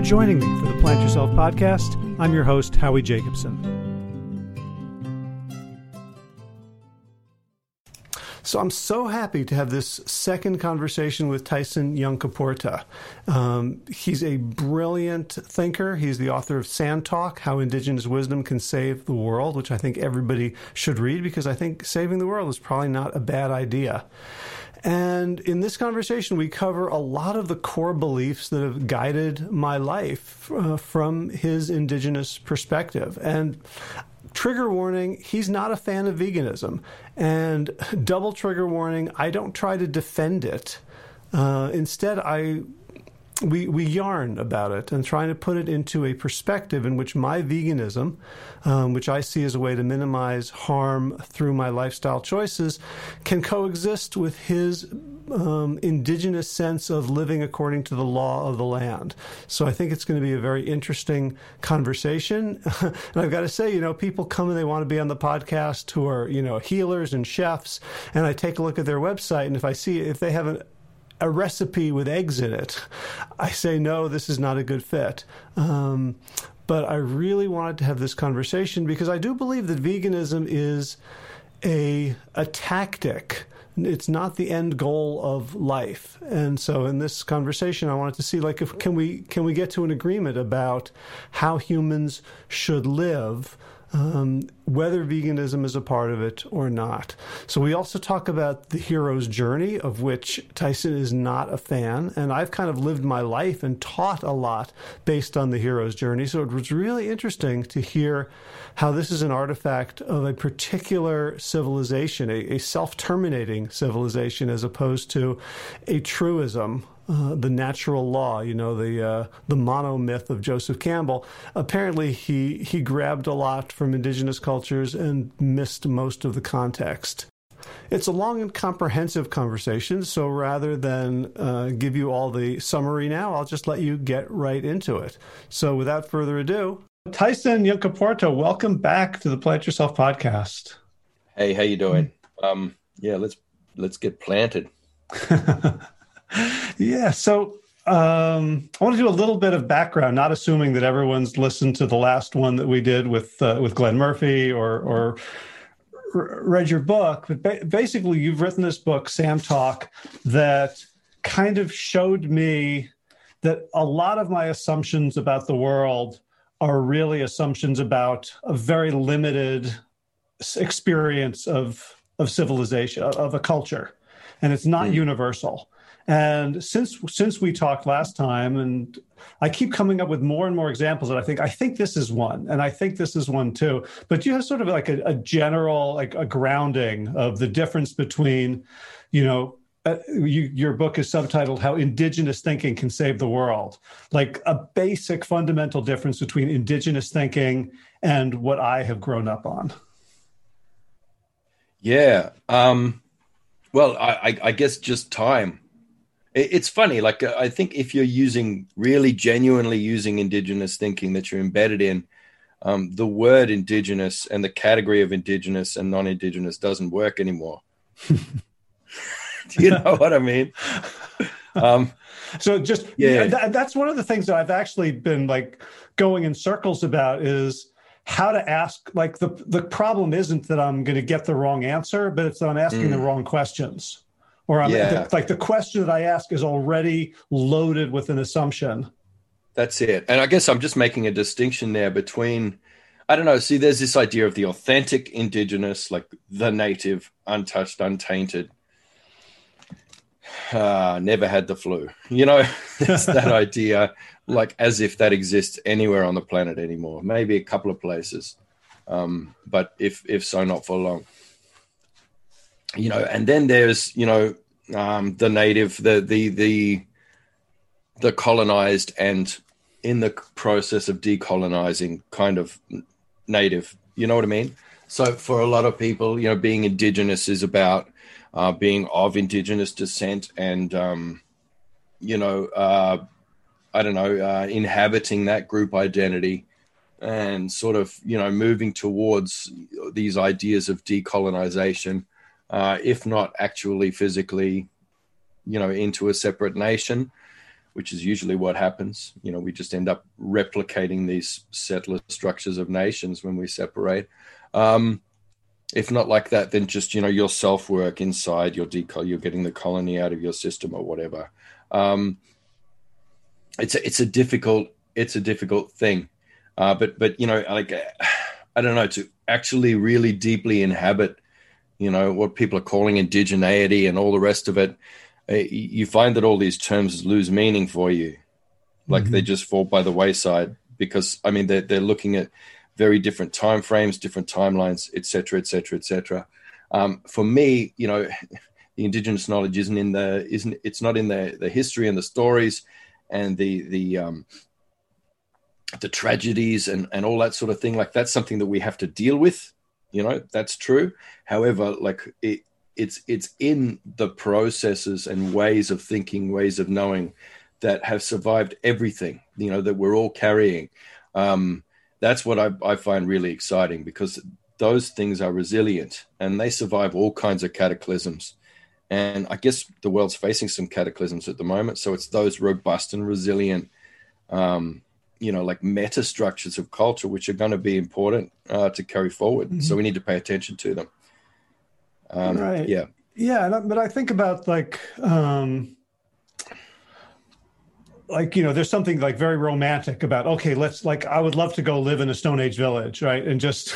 for joining me for the Plant Yourself podcast. I'm your host, Howie Jacobson. So I'm so happy to have this second conversation with Tyson Yunkaporta. Um, he's a brilliant thinker. He's the author of Sand Talk How Indigenous Wisdom Can Save the World, which I think everybody should read because I think saving the world is probably not a bad idea. And in this conversation, we cover a lot of the core beliefs that have guided my life uh, from his indigenous perspective. And trigger warning, he's not a fan of veganism. And double trigger warning, I don't try to defend it. Uh, instead, I we we yarn about it and trying to put it into a perspective in which my veganism, um, which I see as a way to minimize harm through my lifestyle choices, can coexist with his um, indigenous sense of living according to the law of the land. So I think it's going to be a very interesting conversation. and I've got to say, you know, people come and they want to be on the podcast who are you know healers and chefs, and I take a look at their website, and if I see if they have an a recipe with eggs in it, I say, no, this is not a good fit. Um, but I really wanted to have this conversation because I do believe that veganism is a, a tactic. It's not the end goal of life. And so in this conversation, I wanted to see, like, if, can we, can we get to an agreement about how humans should live um, whether veganism is a part of it or not. So we also talk about the hero's journey, of which Tyson is not a fan, and I've kind of lived my life and taught a lot based on the hero's journey. So it was really interesting to hear how this is an artifact of a particular civilization, a, a self-terminating civilization, as opposed to a truism uh, the natural law, you know, the uh, the monomyth of Joseph Campbell. Apparently, he he grabbed a lot from indigenous cultures and missed most of the context. It's a long and comprehensive conversation, so rather than uh, give you all the summary now, I'll just let you get right into it. So, without further ado, Tyson Yunkaporta, welcome back to the Plant Yourself podcast. Hey, how you doing? Um, yeah, let's let's get planted. yeah. So um, I want to do a little bit of background, not assuming that everyone's listened to the last one that we did with uh, with Glenn Murphy or or read your book. But ba- basically, you've written this book, Sand Talk, that kind of showed me that a lot of my assumptions about the world are really assumptions about a very limited experience of of civilization of a culture and it's not mm. universal and since since we talked last time, and I keep coming up with more and more examples that I think I think this is one, and I think this is one too. But you have sort of like a, a general like a grounding of the difference between, you know, uh, you, your book is subtitled "How Indigenous Thinking Can Save the World," like a basic fundamental difference between indigenous thinking and what I have grown up on. Yeah. Um, well, I, I guess just time it's funny like uh, i think if you're using really genuinely using indigenous thinking that you're embedded in um, the word indigenous and the category of indigenous and non-indigenous doesn't work anymore. Do you know what i mean? Um, so just yeah th- that's one of the things that i've actually been like going in circles about is how to ask like the the problem isn't that i'm going to get the wrong answer but it's that i'm asking mm. the wrong questions or I'm, yeah. like the question that I ask is already loaded with an assumption. That's it. And I guess I'm just making a distinction there between, I don't know, see, there's this idea of the authentic indigenous, like the native, untouched, untainted. Uh, never had the flu. You know, it's that idea, like as if that exists anywhere on the planet anymore. Maybe a couple of places, um, but if if so, not for long you know, and then there's you know um, the native, the the the the colonized, and in the process of decolonizing, kind of native. You know what I mean? So for a lot of people, you know, being indigenous is about uh, being of indigenous descent and um, you know, uh, I don't know, uh, inhabiting that group identity and sort of you know moving towards these ideas of decolonization uh, if not actually physically, you know, into a separate nation. which is usually what happens. You know, we just end up replicating these settler structures of nations when we separate. Um, if not like that, then just you know your self work inside your decol, you're getting the colony out of your system or whatever. Um, it's a, it's a difficult it's a difficult thing, uh, but but you know like I don't know to actually really deeply inhabit you know what people are calling indigeneity and all the rest of it uh, you find that all these terms lose meaning for you. Like mm-hmm. they just fall by the wayside because i mean they're, they're looking at very different time frames different timelines etc etc etc for me you know the indigenous knowledge isn't in the isn't it's not in the the history and the stories and the the um the tragedies and and all that sort of thing. Like that's something that we have to deal with you know that's true. However like it it's it's in the processes and ways of thinking ways of knowing that have survived everything you know that we're all carrying. Um, that's what I, I find really exciting because those things are resilient and they survive all kinds of cataclysms. And i guess the world's facing some cataclysms at the moment. So it's those robust and resilient um, you know like meta structures of culture which are going to be important uh, to carry forward. Mm-hmm. so we need to pay attention to them. Um, right. yeah. Yeah but i think about like um like you know there's something like very romantic about okay let's like i would love to go live in a stone age village right? And just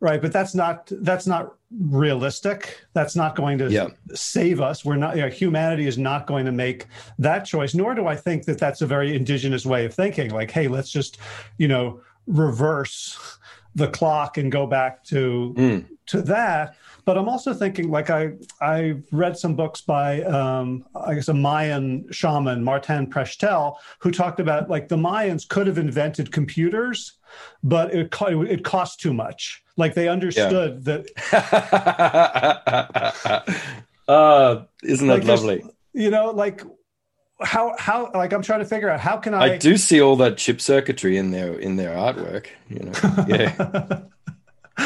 right but that's not that's not realistic that's not going to yeah. save us we're not you know, humanity is not going to make that choice nor do i think that that's a very indigenous way of thinking like hey let's just you know reverse the clock and go back to mm. to that but I'm also thinking like I I've read some books by um, I guess a Mayan shaman Martin Prechtel who talked about like the Mayans could have invented computers, but it it cost too much. Like they understood yeah. that. uh, isn't that like lovely? You know, like how how like I'm trying to figure out how can I I do see all that chip circuitry in their in their artwork, you know. Yeah.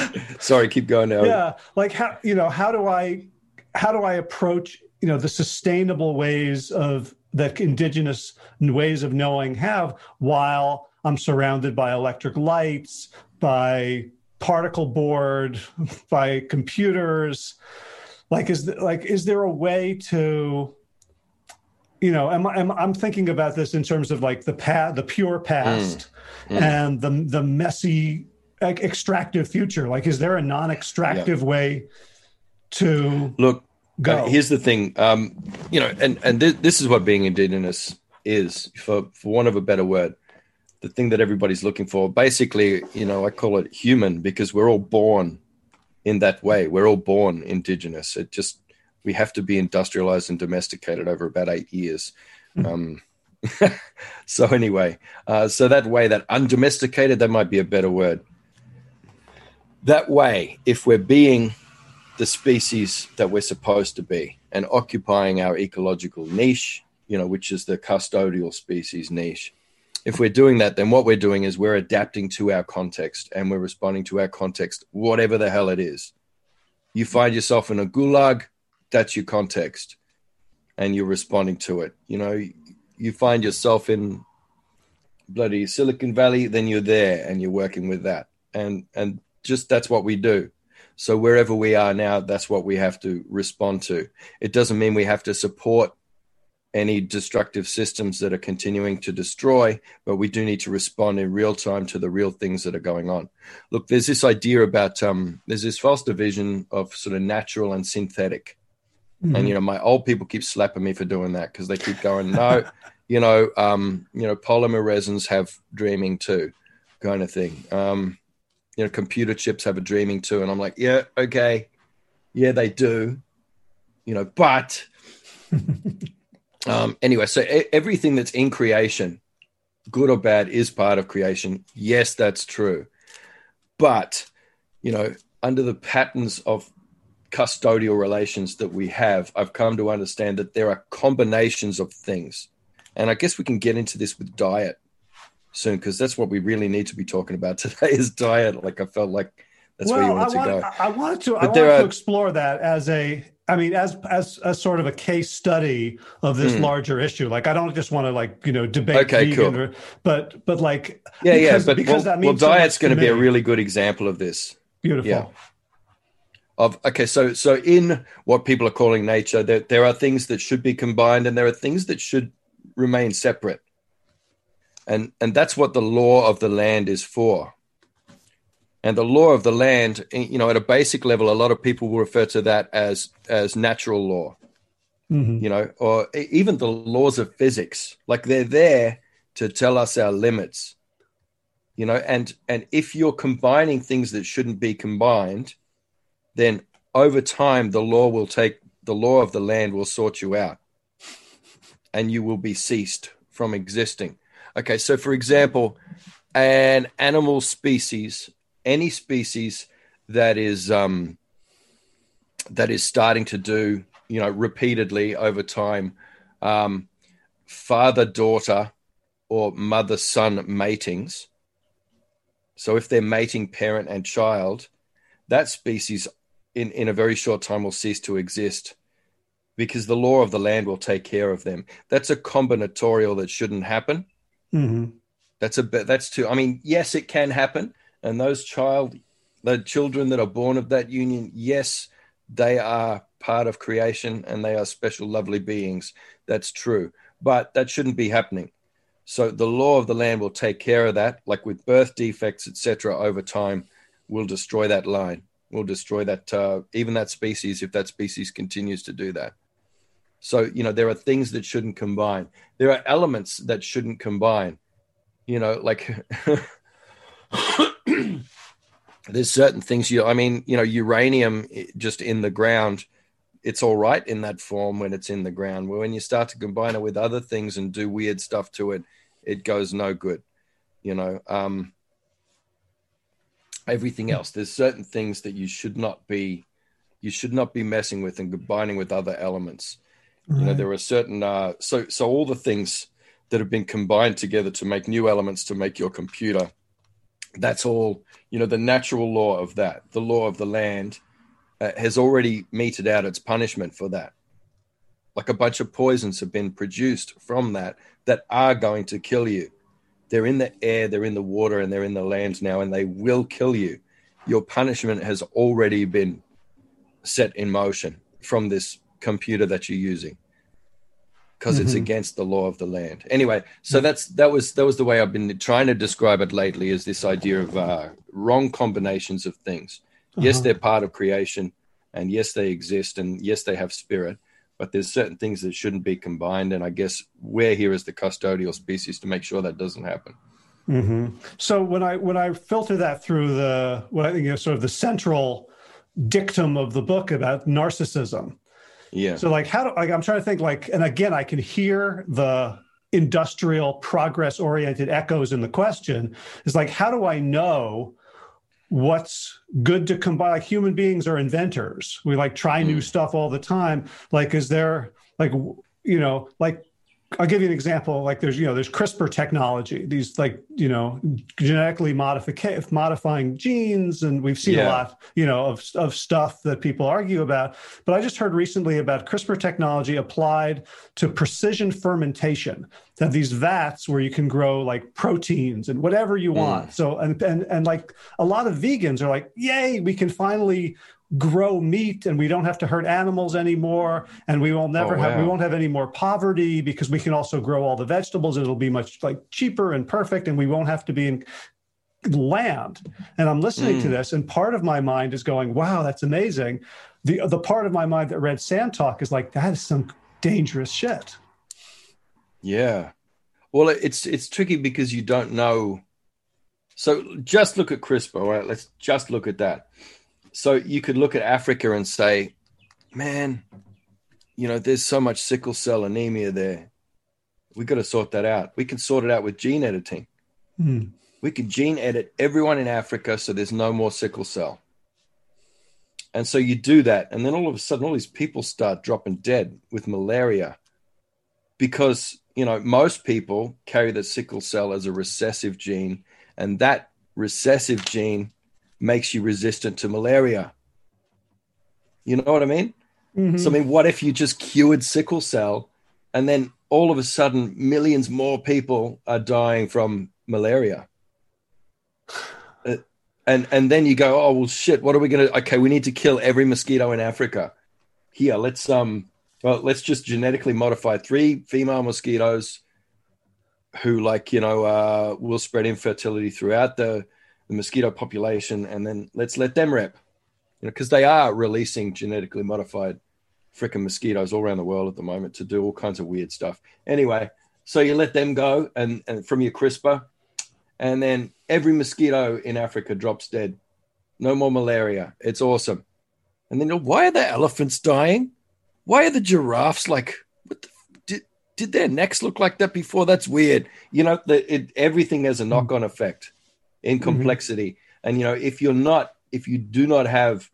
Sorry, keep going now. Yeah, like how you know how do I how do I approach you know the sustainable ways of that indigenous ways of knowing have while I'm surrounded by electric lights, by particle board, by computers. Like is the, like is there a way to you know, am, am, I'm thinking about this in terms of like the past, the pure past, mm. Mm. and the the messy extractive future? Like, is there a non-extractive yeah. way to look? Go? Uh, here's the thing, um, you know, and and th- this is what being indigenous is, for for want of a better word, the thing that everybody's looking for. Basically, you know, I call it human because we're all born in that way. We're all born indigenous. It just we have to be industrialized and domesticated over about eight years. Mm-hmm. Um, so anyway, uh, so that way, that undomesticated, that might be a better word that way, if we're being the species that we're supposed to be and occupying our ecological niche, you know, which is the custodial species niche, if we're doing that, then what we're doing is we're adapting to our context and we're responding to our context, whatever the hell it is. You find yourself in a gulag, that's your context, and you're responding to it. You know, you find yourself in bloody Silicon Valley, then you're there and you're working with that. And and just that's what we do. So wherever we are now, that's what we have to respond to. It doesn't mean we have to support any destructive systems that are continuing to destroy, but we do need to respond in real time to the real things that are going on. Look, there's this idea about um, there's this false division of sort of natural and synthetic, mm-hmm. and you know my old people keep slapping me for doing that because they keep going, no, you know, um, you know, polymer resins have dreaming too, kind of thing. Um, you know, computer chips have a dreaming too. And I'm like, yeah, okay. Yeah, they do. You know, but um, anyway, so everything that's in creation, good or bad, is part of creation. Yes, that's true. But, you know, under the patterns of custodial relations that we have, I've come to understand that there are combinations of things. And I guess we can get into this with diet soon because that's what we really need to be talking about today is diet. Like I felt like that's well, where you wanted I to go. I wanted to. But I wanted are, to explore that as a I mean, as as a sort of a case study of this mm. larger issue. Like, I don't just want to like you know debate okay, vegan, cool. or, but but like yeah, because, yeah. But because well, that means well, diet's so going to be a really good example of this. Beautiful. Yeah. Of okay, so so in what people are calling nature, there there are things that should be combined, and there are things that should remain separate. And and that's what the law of the land is for. And the law of the land you know at a basic level a lot of people will refer to that as as natural law. Mm-hmm. you know or even the laws of physics. Like they're there to tell us our limits. You know and and if you're combining things that shouldn't be combined then over time the law will take the law of the land will sort you out. And you will be ceased from existing okay so for example an animal species any species that is um, that is starting to do you know repeatedly over time um, father daughter or mother son matings. So if they're mating parent and child that species in, in a very short time will cease to exist because the law of the land will take care of them. That's a combinatorial that shouldn't happen mm-hmm. that's a bit that's too i mean yes it can happen and those child, the children that are born of that union, yes, they are part of creation and they are special, lovely beings. That's true, but that shouldn't be happening. So the law of the land will take care of that, like with birth defects, etc. Over time, will destroy that line. Will destroy that uh, even that species if that species continues to do that. So you know there are things that shouldn't combine. There are elements that shouldn't combine. You know, like there's certain things you i mean you know uranium just in the ground it's all right in that form when it's in the ground but when you start to combine it with other things and do weird stuff to it it goes no good you know um everything else there's certain things that you should not be you should not be messing with and combining with other elements right. you know there are certain uh so so all the things that have been combined together to make new elements to make your computer that's all you know the natural law of that the law of the land uh, has already meted out its punishment for that. Like a bunch of poisons have been produced from that that are going to kill you. They're in the air they're in the water and they're in the land now and they will kill you. Your punishment has already been set in motion from this computer that you're using because mm-hmm. it's against the law of the land. Anyway, so that's that was that was the way I've been trying to describe it lately is this idea of uh, wrong combinations of things. Uh-huh. Yes, they're part of creation, and yes, they exist, and yes, they have spirit. But there's certain things that shouldn't be combined, and I guess we're here as the custodial species to make sure that doesn't happen. Mm-hmm. So when I when I filter that through the what I think is sort of the central dictum of the book about narcissism, yeah. So like how do like I'm trying to think like and again I can hear the industrial progress oriented echoes in the question is like how do I know what's good to combine like human beings are inventors we like try new mm. stuff all the time like is there like you know like I'll give you an example. Like there's, you know, there's CRISPR technology, these like, you know, genetically modifying genes. And we've seen yeah. a lot, you know, of, of stuff that people argue about. But I just heard recently about CRISPR technology applied to precision fermentation. That these vats where you can grow like proteins and whatever you want. Mm. So, and, and, and like a lot of vegans are like, yay, we can finally grow meat and we don't have to hurt animals anymore and we will never oh, wow. have we won't have any more poverty because we can also grow all the vegetables and it'll be much like cheaper and perfect and we won't have to be in land. And i'm listening mm. to this and part of my mind is going wow that's amazing. The the part of my mind that read sand talk is like that is some dangerous shit. Yeah. Well it's it's tricky because you don't know. So just look at crispr right? Let's just look at that so you could look at Africa and say, man, you know, there's so much sickle cell anemia there. We got to sort that out. We can sort it out with gene editing. Mm. We could gene edit everyone in Africa so there's no more sickle cell. And so you do that, and then all of a sudden, all these people start dropping dead with malaria because you know most people carry the sickle cell as a recessive gene, and that recessive gene makes you resistant to malaria. You know what I mean? Mm-hmm. So I mean, what if you just cured sickle cell, and then all of a sudden millions more people are dying from malaria? Uh, and and then you go, oh well, shit. What are we gonna? Okay, we need to kill every mosquito in Africa. Here, let's um, well, let's just genetically modify three female mosquitoes who, like you know, uh, will spread infertility throughout the the mosquito population, and then let's let them rep. You know, because they are releasing genetically modified freaking mosquitoes all around the world at the moment to do all kinds of weird stuff. Anyway, so you let them go, and, and from your CRISPR, and then every mosquito in Africa drops dead. No more malaria. It's awesome. And then why are the elephants dying? Why are the giraffes like? What the, did did their necks look like that before? That's weird. You know, the, it, everything has a knock on effect in mm-hmm. complexity. Mm-hmm. And you know, if you're not, if you do not have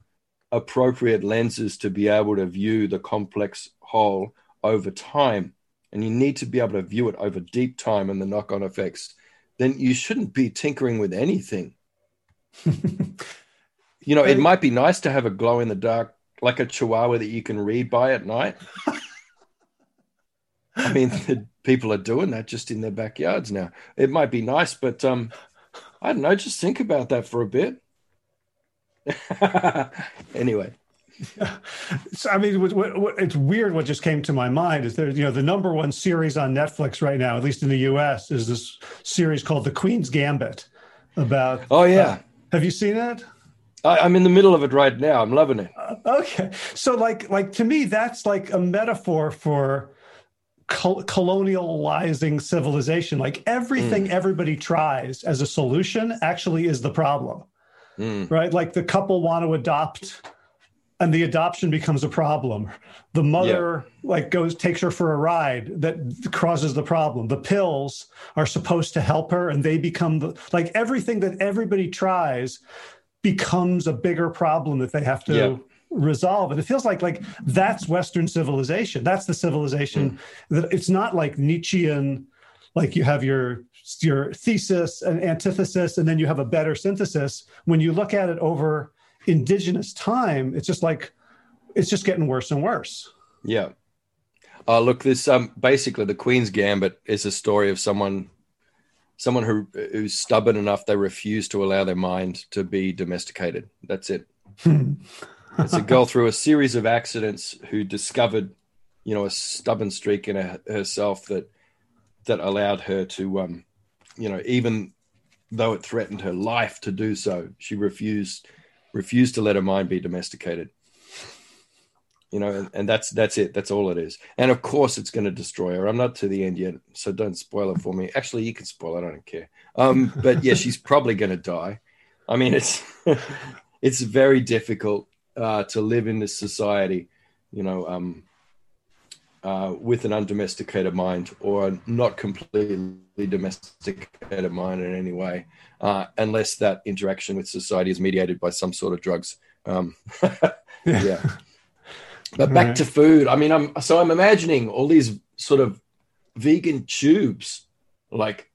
appropriate lenses to be able to view the complex whole over time, and you need to be able to view it over deep time and the knock on effects, then you shouldn't be tinkering with anything. you know, it might be nice to have a glow in the dark, like a chihuahua that you can read by at night. I mean, people are doing that just in their backyards now. It might be nice, but um, I don't know. Just think about that for a bit. anyway. So, I mean, what, what, it's weird. What just came to my mind is there, you know, the number one series on Netflix right now, at least in the U.S., is this series called The Queen's Gambit. About oh yeah, uh, have you seen it? I, am in the middle of it right now. I'm loving it. Uh, okay, so like like to me, that's like a metaphor for col- colonializing civilization. Like everything mm. everybody tries as a solution actually is the problem, mm. right? Like the couple want to adopt and the adoption becomes a problem the mother yeah. like goes takes her for a ride that causes the problem the pills are supposed to help her and they become the, like everything that everybody tries becomes a bigger problem that they have to yeah. Resolve and it feels like like that's western civilization that's the civilization mm. that it's not like nietzschean like you have your your thesis and antithesis and then you have a better synthesis when you look at it over indigenous time, it's just like it's just getting worse and worse. Yeah. Uh, look, this um, basically the Queen's Gambit is a story of someone, someone who who's stubborn enough they refuse to allow their mind to be domesticated. That's it. it's a girl through a series of accidents who discovered, you know, a stubborn streak in her, herself that that allowed her to, um, you know, even though it threatened her life to do so, she refused refuse to let her mind be domesticated. You know and, and, that's that's it. That's all it is. And of course it's going to destroy her. I'm not to the end yet so don't spoil it for me. Actually you can spoil it. I don't care. Um but yeah she's probably going to die. I mean it's it's very difficult uh to live in this society you know um uh, with an undomesticated mind or not completely domesticated mind in any way, uh, unless that interaction with society is mediated by some sort of drugs. Um, yeah. But back right. to food. I mean, I'm so I'm imagining all these sort of vegan tubes, like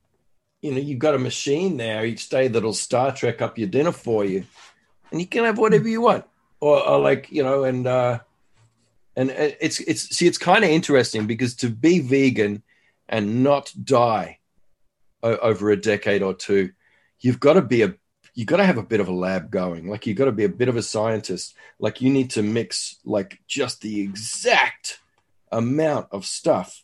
you know, you've got a machine there each day that'll Star Trek up your dinner for you, and you can have whatever you want, or, or like you know, and uh, and it's it's see it's kind of interesting because to be vegan and not die o- over a decade or two you've got to be a you've got to have a bit of a lab going. Like you've got to be a bit of a scientist. Like you need to mix like just the exact amount of stuff.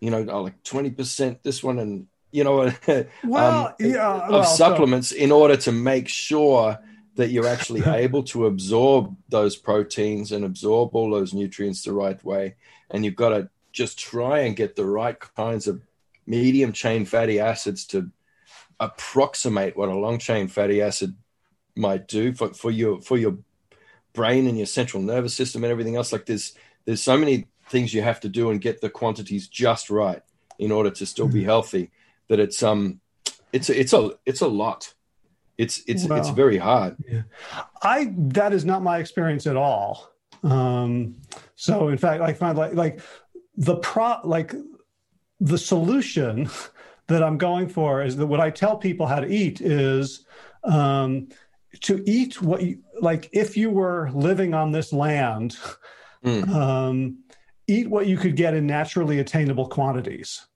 You know like 20% this one and you know well, um, yeah, of well, supplements so- in order to make sure that you're actually able to absorb those proteins and absorb all those nutrients the right way. And you've got to just try and get the right kinds of medium chain fatty acids to approximate what a long chain fatty acid might do for, for your for your brain and your central nervous system and everything else. Like there's there's so many things you have to do and get the quantities just right in order to still be mm-hmm. healthy that it's um it's a, it's a it's a lot it's it's it's very hard. Yeah. I that is not my experience at all. Um, so in fact, I find like like the pro like the solution that I'm going for is that what I tell people how to eat is um, to eat what you like if you were living on this land mm. um, eat what you could get in naturally attainable quantities.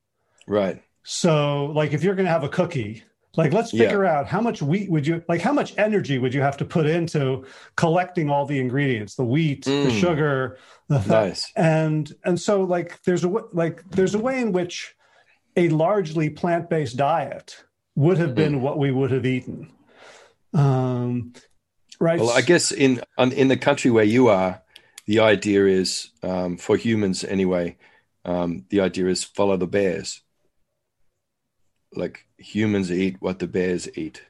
Right. So, like, if you're going to have a cookie, like, let's figure yeah. out how much wheat would you like, how much energy would you have to put into collecting all the ingredients, the wheat, mm. the sugar, the nice. and and so like there's a like there's a way in which a largely plant-based diet would have been mm. what we would have eaten. Um, right. Well, I guess in in the country where you are, the idea is um, for humans anyway. Um, the idea is follow the bears. Like humans eat what the bears eat.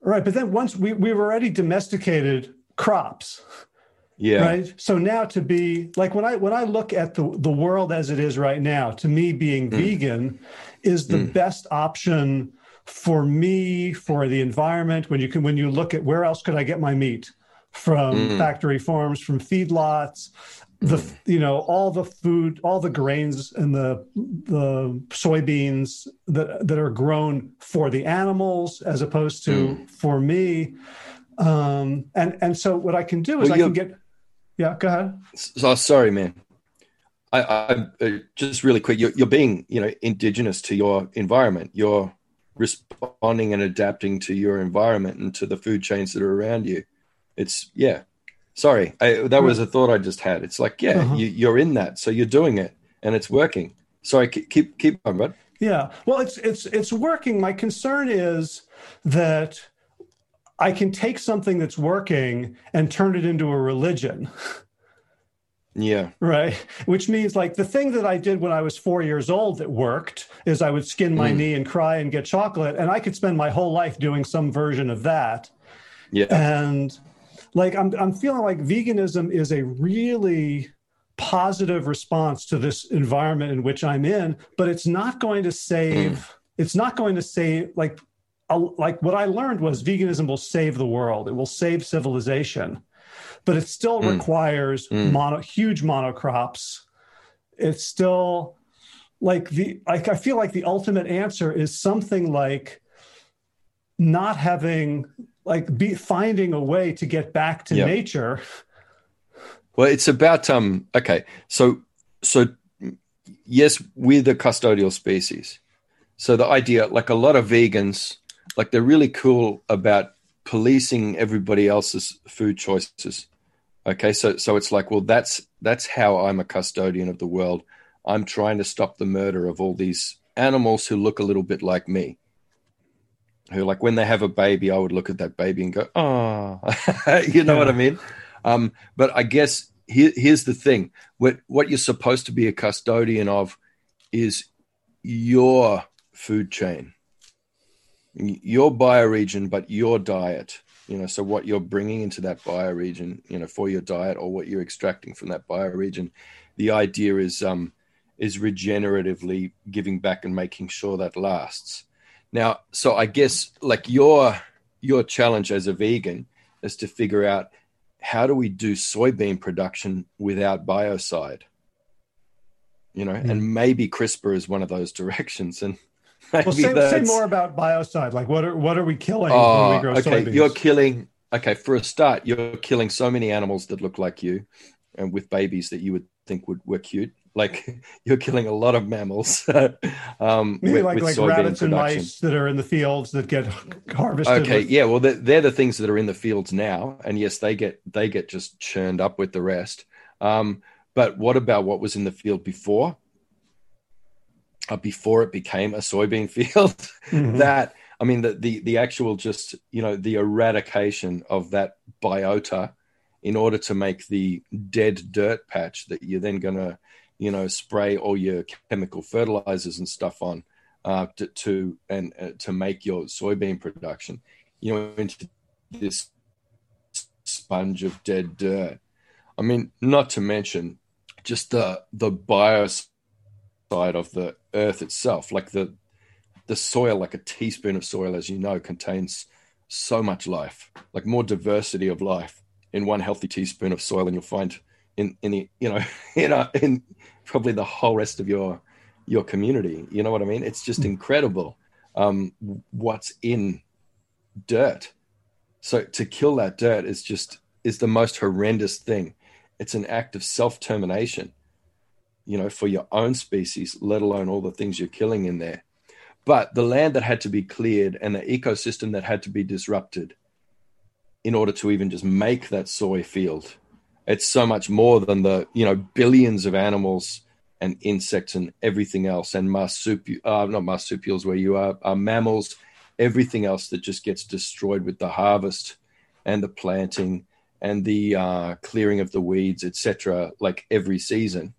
Right, but then once we we've already domesticated crops. Yeah. Right. So now to be like when I when I look at the the world as it is right now, to me being mm. vegan is the mm. best option for me for the environment when you can when you look at where else could I get my meat from mm. factory farms from feedlots the mm. you know all the food all the grains and the the soybeans that that are grown for the animals as opposed to mm. for me um and and so what i can do is well, i can get yeah go ahead so sorry man I, I uh, just really quick. You're, you're, being, you know, indigenous to your environment. You're responding and adapting to your environment and to the food chains that are around you. It's yeah. Sorry, I, that was a thought I just had. It's like yeah, uh-huh. you, are in that, so you're doing it and it's working. Sorry, keep keep on, bud. Yeah, well, it's it's it's working. My concern is that I can take something that's working and turn it into a religion. Yeah. Right. Which means like the thing that I did when I was four years old that worked is I would skin my mm. knee and cry and get chocolate. And I could spend my whole life doing some version of that. Yeah. And like I'm I'm feeling like veganism is a really positive response to this environment in which I'm in, but it's not going to save mm. it's not going to save like like what I learned was veganism will save the world. It will save civilization but it still mm. requires mm. mono huge monocrops. It's still like the like I feel like the ultimate answer is something like not having like be finding a way to get back to yep. nature. Well, it's about um okay, so so yes, we're the custodial species. So the idea, like a lot of vegans, like they're really cool about policing everybody else's food choices. Okay, so so it's like, well, that's that's how I'm a custodian of the world. I'm trying to stop the murder of all these animals who look a little bit like me. Who like when they have a baby, I would look at that baby and go, oh, you know yeah. what I mean? Um, but I guess here, here's the thing: what what you're supposed to be a custodian of is your food chain, your bioregion, but your diet you know so what you're bringing into that bioregion you know for your diet or what you're extracting from that bioregion the idea is um is regeneratively giving back and making sure that lasts now so i guess like your your challenge as a vegan is to figure out how do we do soybean production without biocide you know mm. and maybe crispr is one of those directions and well, say, say, more about biocide. Like, what are what are we killing oh, when we grow okay, soybeans? You're killing. Okay, for a start, you're killing so many animals that look like you, and with babies that you would think would were cute. Like you're killing a lot of mammals. um, Maybe with, like, with like rabbits production. and mice that are in the fields that get harvested. Okay, with... yeah. Well, they're, they're, the things that are in the fields now, and yes, they get they get just churned up with the rest. Um, but what about what was in the field before? uh, before it became a soybean field. Mm-hmm. that I mean, the, the the actual just you know the eradication of that biota in order to make the dead dirt patch that you're then going to you know spray all your chemical fertilizers and stuff on uh, to, to and uh, to make your soybean production. You know, into this sponge of dead dirt. I mean, not to mention just the the bios side of the earth itself like the the soil like a teaspoon of soil as you know contains so much life like more diversity of life in one healthy teaspoon of soil and you'll find in in the you know in a, in probably the whole rest of your your community you know what i mean? It's just incredible um what's in dirt. So to kill that dirt is just is the most horrendous thing. It's an act of self termination, you know, for your own species, let alone all the things you're killing in there. But the land that had to be cleared and the ecosystem that had to be disrupted in order to even just make that soy field, it's so much more than the, you know, billions of animals and insects and everything else and marsupial, uh, not marsupials where you are, are mammals, everything else that just gets destroyed with the harvest and the planting and the uh, clearing of the weeds, etc. Like every season,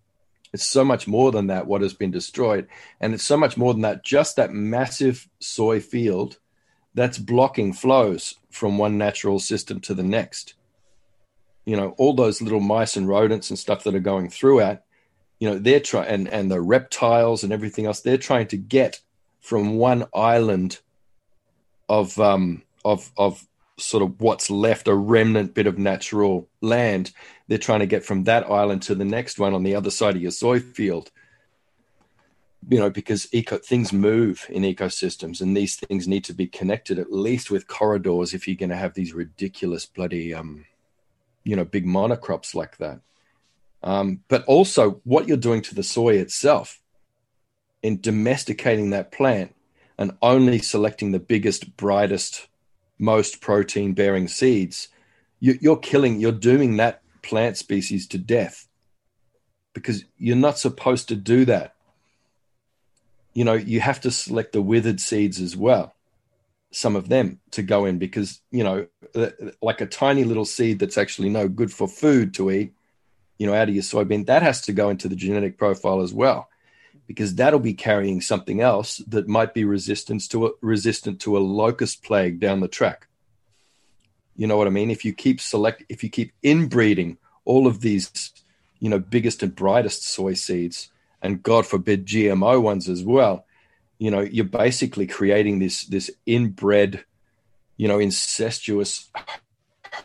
it's so much more than that. What has been destroyed, and it's so much more than that. Just that massive soy field that's blocking flows from one natural system to the next. You know, all those little mice and rodents and stuff that are going through it you know they're trying and and the reptiles and everything else they're trying to get from one island of um of of sort of what's left a remnant bit of natural land. They're trying to get from that island to the next one on the other side of your soy field you know because eco things move in ecosystems and these things need to be connected at least with corridors if you're going to have these ridiculous bloody um you know big monocrops like that um, but also what you're doing to the soy itself in domesticating that plant and only selecting the biggest, brightest, most protein bearing seeds, you, you're killing, you're dooming that plant species to death because you're not supposed to do that. You know, you have to select the withered seeds as well, some of them to go in because, you know, uh, like a tiny little seed that's actually no good for food to eat you know, out of your soybean, that has to go into the genetic profile as well, because that'll be carrying something else that might be resistant to a, resistant to a locust plague down the track. You know what I mean? If you keep select, if you keep inbreeding all of these, you know, biggest and brightest soy seeds, and God forbid GMO ones as well, you know, you're basically creating this this inbred, you know, incestuous,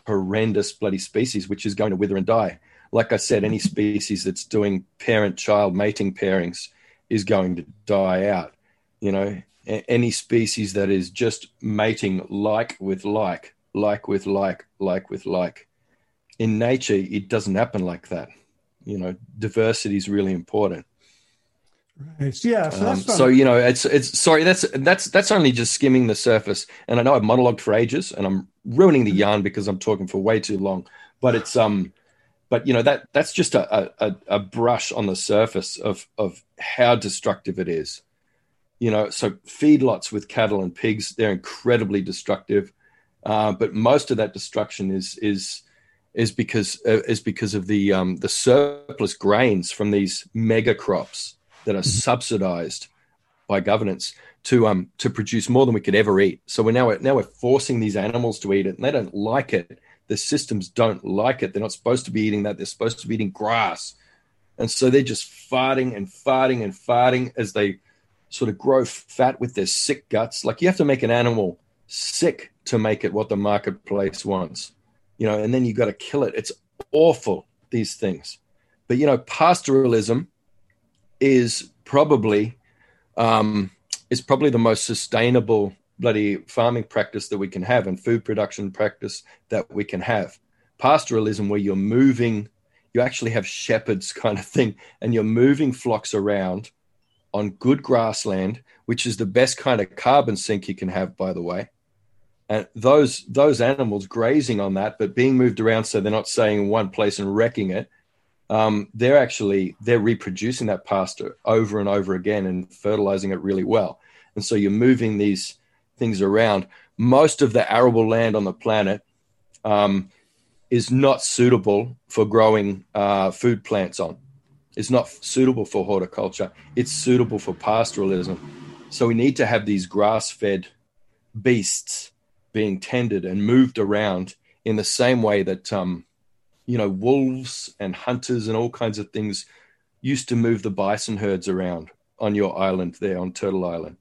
horrendous bloody species, which is going to wither and die like I said, any species that's doing parent-child mating pairings is going to die out. You know, any species that is just mating like with like, like with like, like with like. In nature, it doesn't happen like that. You know, diversity is really important. Right. Yeah. So, um, so, you know, it's it's sorry. That's that's that's only just skimming the surface. And I know I've monologued for ages, and I'm ruining the yarn because I'm talking for way too long. But it's um, but you know that that's just a, a, a brush on the surface of of how destructive it is you know so feedlots with cattle and pigs they're incredibly destructive uh, but most of that destruction is is is because uh, is because of the um, the surplus grains from these mega crops that are mm-hmm. subsidized by governance to um to produce more than we could ever eat. So we're now now we're forcing these animals to eat it, and they don't like it the systems don't like it. They're not supposed to be eating that. They're supposed to be eating grass. And so they're just farting and farting and farting as they sort of grow fat with their sick guts. Like you have to make an animal sick to make it what the marketplace wants, you know, and then you've got to kill it. It's awful, these things. But, you know, pastoralism is probably, um, is probably the most sustainable bloody farming practice that we can have and food production practice that we can have. Pastoralism, where you're moving, you actually have shepherds kind of thing, and you're moving flocks around on good grassland, which is the best kind of carbon sink you can have, by the way. And those those animals grazing on that, but being moved around so they're not staying in one place and wrecking it. Um, they're actually they're reproducing that pasture over and over again and fertilizing it really well. And so you're moving these things around. Most of the arable land on the planet um, is not suitable for growing uh, food plants on. It's not suitable for horticulture. It's suitable for pastoralism. So we need to have these grass-fed beasts being tended and moved around in the same way that um, you know wolves and hunters and all kinds of things used to move the bison herds around on your island there on Turtle Island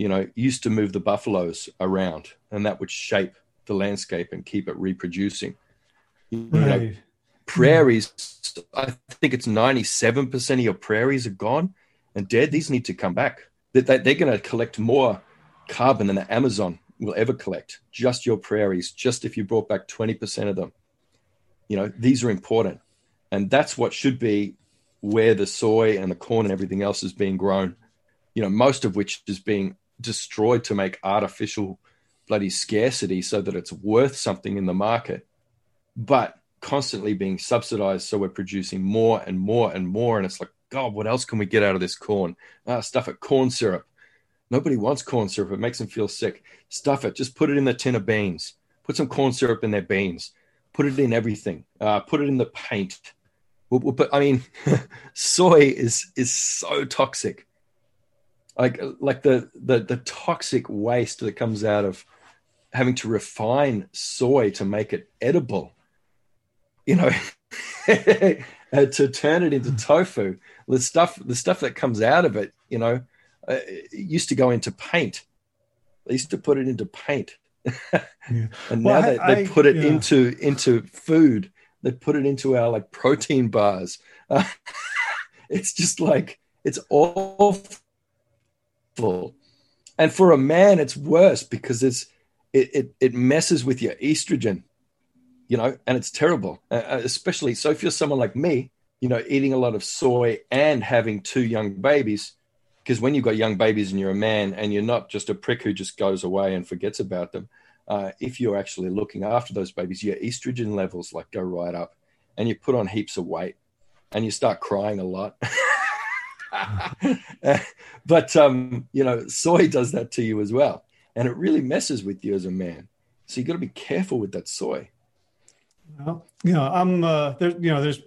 you know, used to move the buffaloes around, and that would shape the landscape and keep it reproducing. You right. know, prairies, I think it's 97% of your prairies are gone and dead. These need to come back. They, they, they're going to collect more carbon than the Amazon will ever collect. Just your prairies, just if you brought back 20% of them. You know, these are important. and that's what should be where the soy and the corn and everything else is being grown. You know, most of which is being destroyed to make artificial bloody scarcity so that it's worth something in the market, but constantly being subsidized. So we're producing more and more and more. And it's like, God, what else can we get out of this corn? Ah, stuff it, corn syrup. Nobody wants corn syrup. It makes them feel sick. Stuff it. Just put it in the tin of beans. Put some corn syrup in their beans. Put it in everything. Uh, put it in the paint. But I mean, soy is is so toxic. Like like the the the toxic waste that comes out of having to refine soy to make it edible. You know, to turn it into tofu. The stuff the stuff that comes out of it, you know, uh, used to go into paint. They used to put it into paint, yeah. and well, now they, they I, put it yeah. into into food. They put it into our like protein bars. Uh, it's just like it's awful. And for a man, it's worse because it's it it, it messes with your estrogen, you know, and it's terrible. Uh, uh especially so if you're someone like me, you know, eating a lot of soy and having two young babies because when you've got young babies and you're a man and you're not just a prick who just goes away and forgets about them, uh, if you're actually looking after those babies, your estrogen levels like go right up, and you put on heaps of weight, and you start crying a lot. but um, you know, soy does that to you as well, and it really messes with you as a man. So you've got to be careful with that soy. Well, you know, I'm uh, there. You know, there's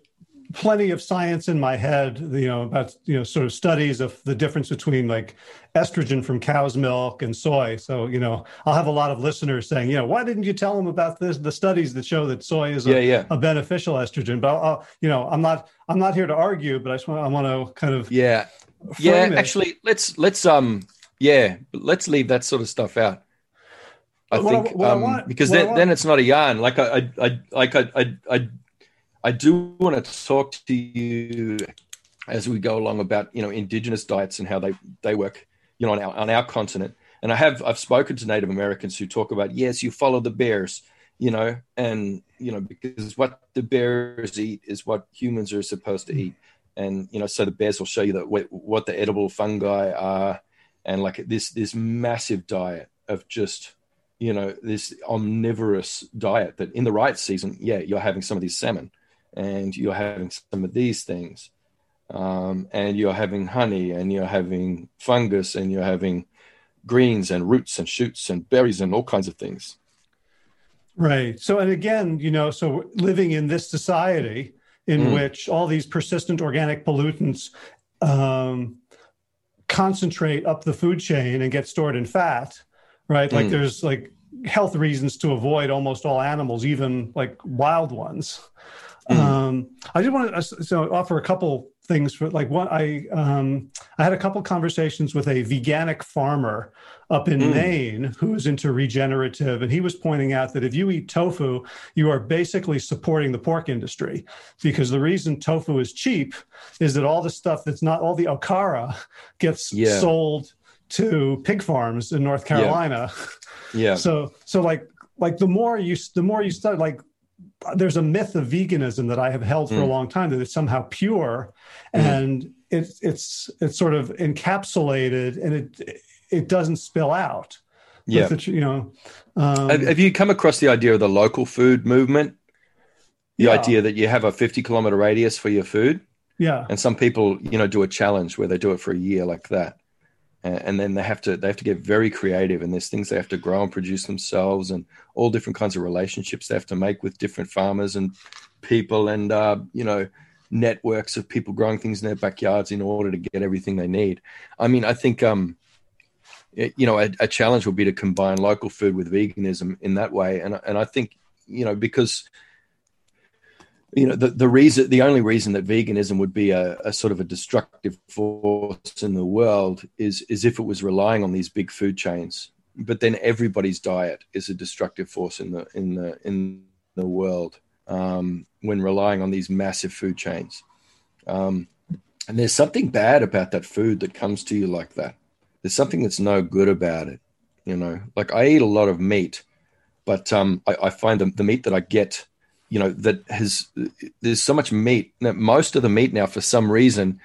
plenty of science in my head, you know, about you know sort of studies of the difference between like estrogen from cow's milk and soy. So you know, I'll have a lot of listeners saying, you know, why didn't you tell them about this? The studies that show that soy is a, yeah, yeah. a beneficial estrogen. But I'll, I'll, you know, I'm not I'm not here to argue, but I just want I want to kind of yeah yeah. It. Actually, let's let's um yeah let's leave that sort of stuff out. I think I, um, want, because then, then it's not a yarn. Like I, I, I like I, I, I I do want to talk to you as we go along about you know indigenous diets and how they they work you know on our on our continent. And I have I've spoken to Native Americans who talk about yes, you follow the bears, you know, and you know because what the bears eat is what humans are supposed to eat, and you know so the bears will show you that what the edible fungi are, and like this this massive diet of just you know this omnivorous diet that in the right season, yeah, you're having some of these salmon and you're having some of these things. Um, and you're having honey and you're having fungus and you're having greens and roots and shoots and berries and all kinds of things. Right. So, and again, you know, so living in this society in mm. which all these persistent organic pollutants um, concentrate up the food chain and get stored in fat, right? Like mm. there's like health reasons to avoid almost all animals, even like wild ones. Mm. Um, I just want to so offer a couple things for like what I um, I had a couple conversations with a veganic farmer up in mm. Maine who is into regenerative, and he was pointing out that if you eat tofu, you are basically supporting the pork industry because the reason tofu is cheap is that all the stuff that's not all the okara gets yeah. sold to pig farms in North Carolina. Yeah. yeah. So so like like the more you the more you start like there's a myth of veganism that I have held for mm. a long time that it's somehow pure mm. and it's it's it's sort of encapsulated and it it doesn't spill out. Yeah, the, you know. Um, have, have, you come across the idea of the local food movement? The yeah. idea that you have a 50 kilometer radius for your food. Yeah, and some people, you know, do a challenge where they do it for a year like that and then they have to they have to get very creative and there's things they have to grow and produce themselves and all different kinds of relationships they have to make with different farmers and people and uh, you know networks of people growing things in their backyards in order to get everything they need. I mean i think um it, you know a, a challenge would be to combine local food with veganism in that way and and i think you know because you know the, the reason the only reason that veganism would be a, a, sort of a destructive force in the world is is if it was relying on these big food chains. But then everybody's diet is a destructive force in the in the in the world um, when relying on these massive food chains. Um, and there's something bad about that food that comes to you like that. There's something that's no good about it you know. Like i eat a lot of meat but um, I, I find the, the meat that i get you know that has there's so much meat that most of the meat now for some reason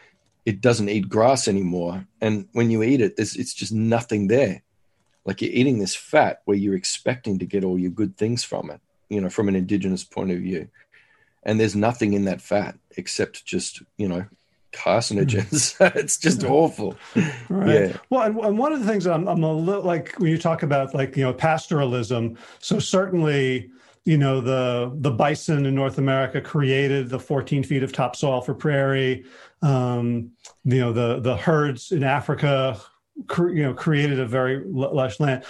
it doesn't eat grass anymore and when you eat it there's it's just nothing there like you're eating this fat where you're expecting to get all your good things from it you know from an indigenous point of view and there's nothing in that fat except just you know carcinogens. Hmm. it's just awful. Right. Yeah. Well, and, and, one of the things I'm, I'm a little like when you talk about like you know pastoralism. So certainly you know the the bison in North America created the 14 feet of topsoil for prairie. Um, you know the the herds in Africa, cre- you know, created a very lush land.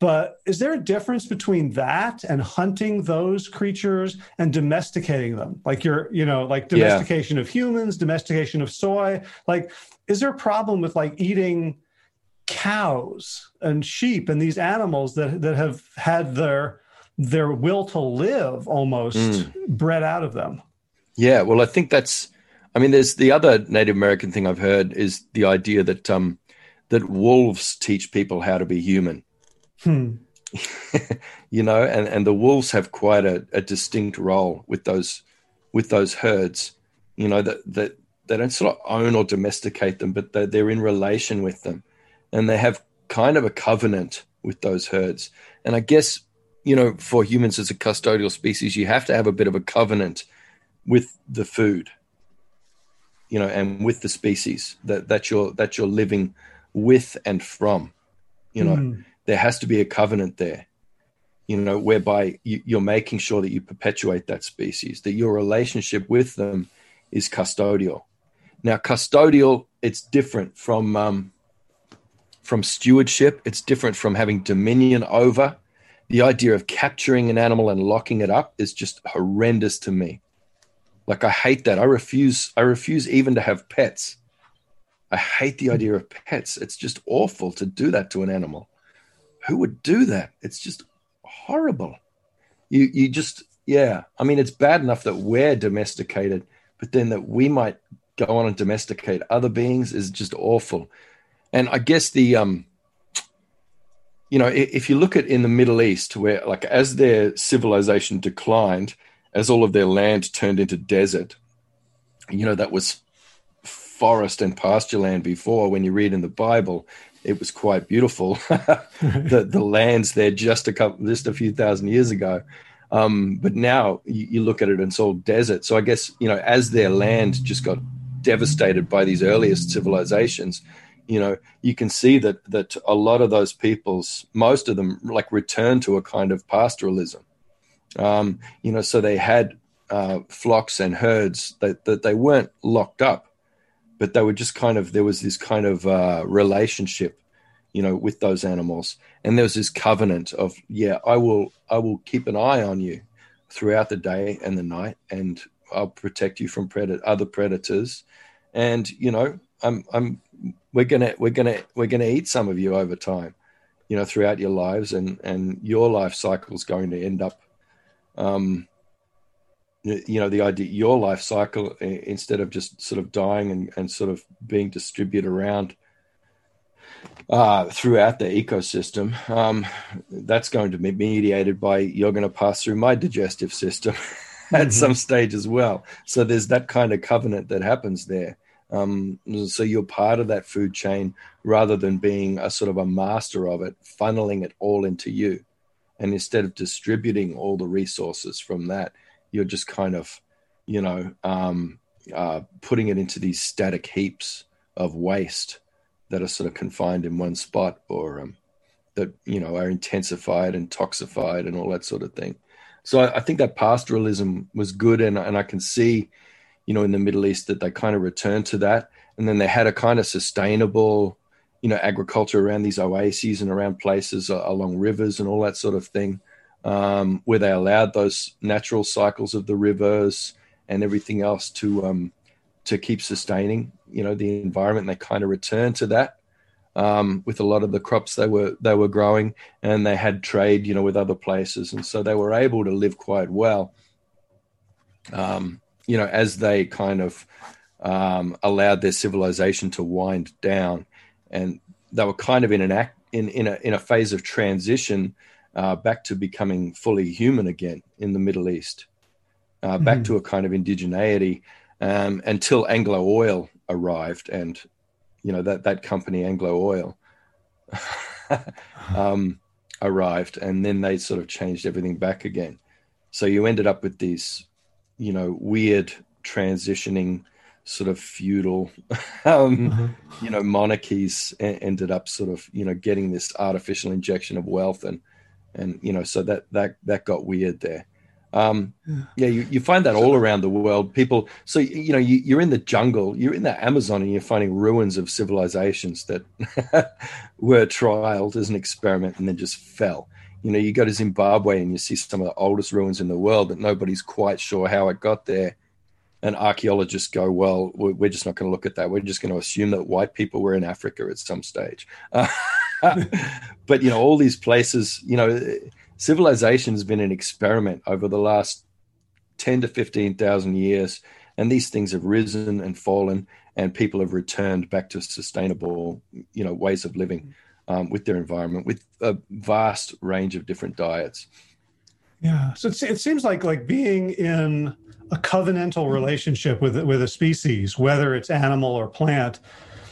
But is there a difference between that and hunting those creatures and domesticating them? Like you're, you know, like domestication yeah. of humans, domestication of soy. Like, is there a problem with like eating cows and sheep and these animals that that have had their their will to live almost mm. bred out of them. Yeah, well, I think that's. I mean, there's the other Native American thing I've heard is the idea that um, that wolves teach people how to be human. Hmm. you know, and, and the wolves have quite a, a distinct role with those with those herds. You know that that they don't sort of own or domesticate them, but they're, they're in relation with them, and they have kind of a covenant with those herds. And I guess you know, for humans as a custodial species, you have to have a bit of a covenant with the food, you know, and with the species that, that you're that you're living with and from. You know, mm. there has to be a covenant there, you know, whereby you, you're making sure that you perpetuate that species, that your relationship with them is custodial. Now, custodial, it's different from um, from stewardship. It's different from having dominion over the idea of capturing an animal and locking it up is just horrendous to me. Like I hate that. I refuse I refuse even to have pets. I hate the idea of pets. It's just awful to do that to an animal. Who would do that? It's just horrible. You you just yeah. I mean it's bad enough that we're domesticated, but then that we might go on and domesticate other beings is just awful. And I guess the um you know, if you look at in the Middle East, where like as their civilization declined, as all of their land turned into desert, you know, that was forest and pasture land before. When you read in the Bible, it was quite beautiful. the the lands there just a couple, just a few thousand years ago. Um, but now you, you look at it and it's all desert. So I guess you know, as their land just got devastated by these earliest civilizations, you know you can see that that a lot of those peoples most of them like return to a kind of pastoralism. Um, you know so they had uh, flocks and herds that, that they weren't locked up but they were just kind of there was this kind of uh, relationship you know with those animals. And there was this covenant of yeah i will i will keep an eye on you throughout the day and the night and i'll protect you from predator other predators. And you know i'm i'm we're gonna we're gonna we're gonna eat some of you over time, you know, throughout your lives, and and your life cycle is going to end up, um, you know, the idea your life cycle instead of just sort of dying and and sort of being distributed around. Uh, throughout the ecosystem, um, that's going to be mediated by you're going to pass through my digestive system at mm-hmm. some stage as well. So there's that kind of covenant that happens there. Um, so you're part of that food chain rather than being a sort of a master of it, funneling it all into you. And instead of distributing all the resources from that, you're just kind of, you know, um, uh, putting it into these static heaps of waste that are sort of confined in one spot or um, that, you know, are intensified and toxified and all that sort of thing. So I, I think that pastoralism was good. And, and I can see, you know, in the Middle East that they kind of returned to that. And then they had a kind of sustainable, you know, agriculture around these oases and around places along rivers and all that sort of thing, um, where they allowed those natural cycles of the rivers and everything else to um, to keep sustaining, you know, the environment. And they kind of returned to that um, with a lot of the crops they were they were growing, and they had trade, you know, with other places, and so they were able to live quite well. Um, you know, as they kind of um, allowed their civilization to wind down, and they were kind of in an act in in a in a phase of transition uh, back to becoming fully human again in the Middle East. uh, back mm-hmm. to a kind of indigeneity um, until Anglo Oil arrived, and you know that that company Anglo Oil um, arrived, and then they sort of changed everything back again. So you ended up with these, you know, weird transitioning sort of feudal, um, mm-hmm. you know, monarchies ended up sort of, you know, getting this artificial injection of wealth and, and, you know, so that, that, that got weird there. Um, yeah, you, you find that all around the world. People, so you know, you, you're in the jungle, you're in the Amazon, and you're finding ruins of civilizations that were trialed as an experiment and then just fell. You know, you go to Zimbabwe and you see some of the oldest ruins in the world that nobody's quite sure how it got there and archaeologists go, well, we're just not going to look at that. We're just going to assume that white people were in Africa at some stage. But, you know, all these places, you know, civilization has been an experiment over the last 10 to 15,000 years. And these things have risen and fallen, and people have returned back to sustainable, you know, ways of living um, with their environment, with a vast range of different diets. Yeah. So it seems like like being in a covenantal relationship with with a species, whether it's animal or plant,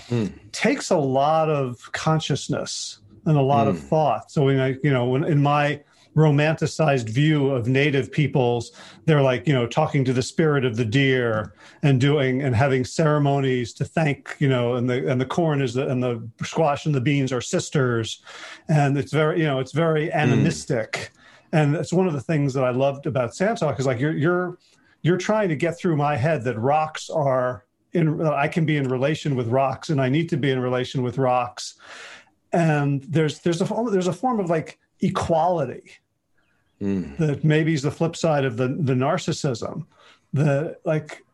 mm. takes a lot of consciousness and a lot mm. of hmm. thought. So when I, you know, when in my romanticized view of native peoples they're like you know talking to the spirit of the deer and doing and having ceremonies to thank you know and the and the corn is the and the squash and the beans are sisters and it's very you know it's very hmm. animistic mm. and it's one of the things that i loved about Sand Talk is like you're you're you're trying to get through my head that rocks are in I can be in relation with rocks and I need to be in relation with rocks. And there's there's a there's a form of like equality mm. that maybe is the flip side of the the narcissism. The like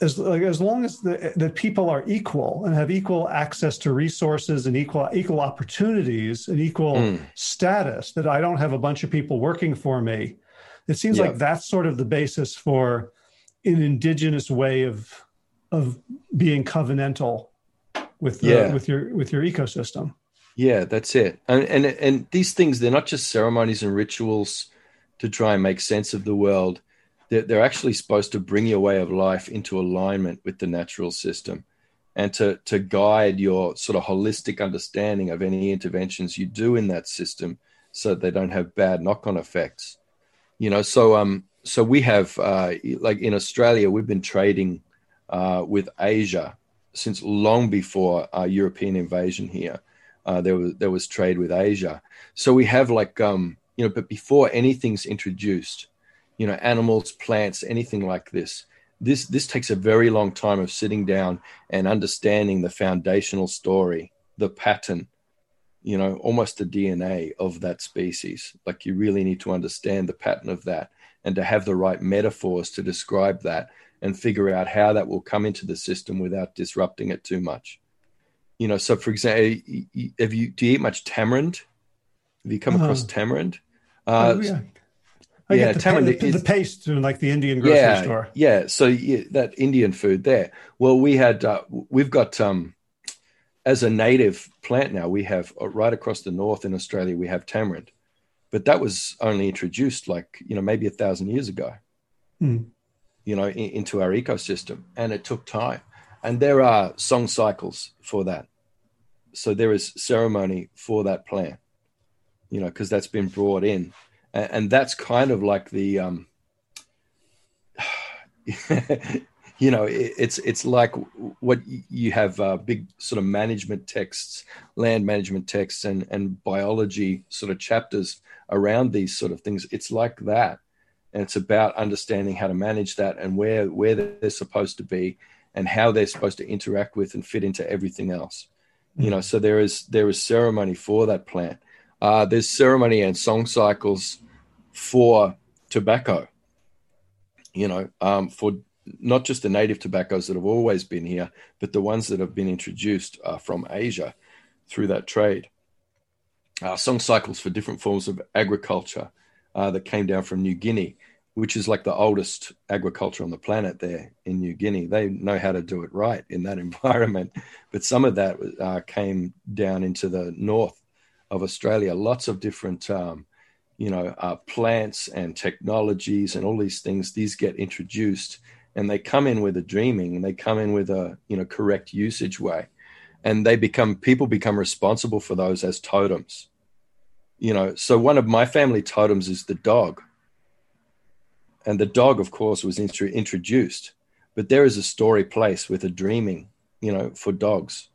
as like as long as the that people are equal and have equal access to resources and equal equal opportunities and equal mm. status, that I don't have a bunch of people working for me it seems like that's sort of the basis for an indigenous way of of being covenantal with the, yeah. with your with your ecosystem. Yeah, that's it. And, and and these things they're not just ceremonies and rituals to try and make sense of the world. They're, they're actually supposed to bring your way of life into alignment with the natural system and to to guide your sort of holistic understanding of any interventions you do in that system so they don't have bad knock-on effects you know so um so we have uh, like in australia we've been trading uh, with asia since long before uh, european invasion here uh, there was there was trade with asia so we have like um you know but before anything's introduced you know animals plants anything like this this this takes a very long time of sitting down and understanding the foundational story the pattern you know, almost the DNA of that species. Like you really need to understand the pattern of that and to have the right metaphors to describe that and figure out how that will come into the system without disrupting it too much. You know, so for example, have you do you eat much tamarind? Have you come uh-huh. across tamarind? Uh, oh, yeah. I yeah, the, tamarind the, the paste in like the Indian grocery yeah, store. Yeah, so yeah, that Indian food there. Well, we had uh, we've got um, as a native plant now, we have uh, right across the north in Australia, we have tamarind, but that was only introduced like, you know, maybe a thousand years ago, mm. you know, in, into our ecosystem. And it took time. And there are song cycles for that. So there is ceremony for that plant, you know, because that's been brought in. And, and that's kind of like the, um, you know it's it's like what you have uh, big sort of management texts land management texts and and biology sort of chapters around these sort of things it's like that and it's about understanding how to manage that and where where they're supposed to be and how they're supposed to interact with and fit into everything else mm-hmm. you know so there is there is ceremony for that plant uh, there's ceremony and song cycles for tobacco you know um, for not just the native tobaccos that have always been here, but the ones that have been introduced uh, from Asia through that trade. Uh, song cycles for different forms of agriculture uh, that came down from New Guinea, which is like the oldest agriculture on the planet there in New Guinea. They know how to do it right in that environment. But some of that uh, came down into the north of Australia. Lots of different um, you know, uh, plants and technologies and all these things, these get introduced and they come in with a dreaming and they come in with a, you know, correct usage way. And they become, people become responsible for those as totems. You know, so one of my family totems is the dog. And the dog, of course, was introduced. But there is a story place with a dreaming, you know, for dogs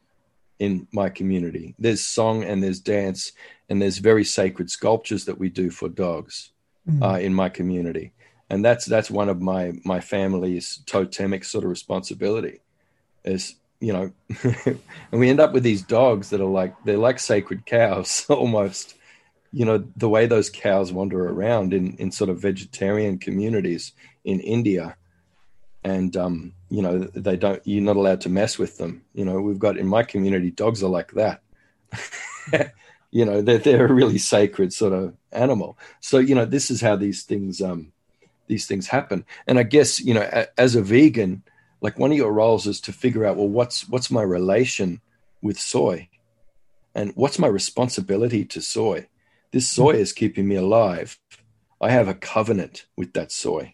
in my community. There's song and there's dance and there's very sacred sculptures that we do for dogs mm. uh, in my community, and that's that's one of my my family's totemic sort of responsibility. Is you know, and we end up with these dogs that are like they're like sacred cows almost. You know the way those cows wander around in in sort of vegetarian communities in India, and um, you know they don't you're not allowed to mess with them. You know we've got in my community dogs are like that. You know they're, they're a really sacred sort of animal. So you know this is how these things um these things happen. And i guess you know a, as a vegan like one of your roles is to figure out well what's what's my relation with soy? And what's my responsibility to soy this soy is keeping me alive. I have a covenant with that soy.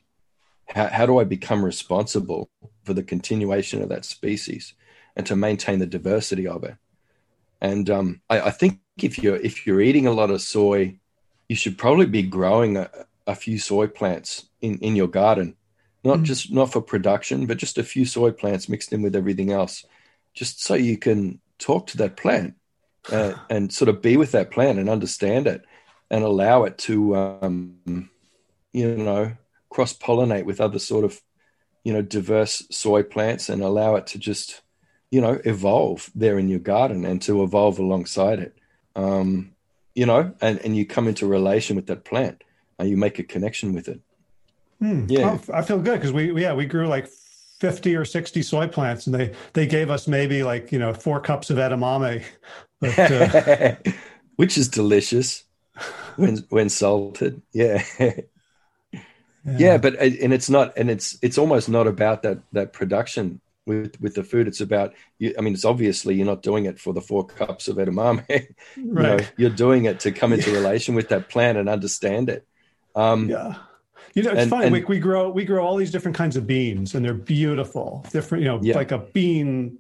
How, how do i become responsible for the continuation of that species and to maintain the diversity of it? And um, I, I, think if you're if you're eating a lot of soy, you should probably be growing a, a few soy plants in, in your garden, not mm. just not for production, but just a few soy plants mixed in with everything else, just so you can talk to that plant uh, and sort of be with that plant and understand it and allow it to um, you know cross pollinate with other sort of you know diverse soy plants and allow it to just you know, evolve there in your garden and to evolve alongside it. Um, you know, and, and you come into relation with that plant and you make a connection with it. Hmm. Yeah. Oh, I feel good because we, yeah, we grew like 50 or 60 soy plants and they, they gave us maybe like, you know, four cups of edamame, but, uh... which is delicious when, when salted. Yeah. yeah. yeah. But, and it's not, and it's, it's almost not about that, that production with with the food. It's about you. I mean, it's obviously you're not doing it for the four cups of edamame. right. You know, you're doing it to come into yeah. relation with that plant and understand it. Um, yeah. You know, it's and, fun. And, we, we grow we grow all these different kinds of beans, and they're beautiful. Different, you know, yeah. like a bean,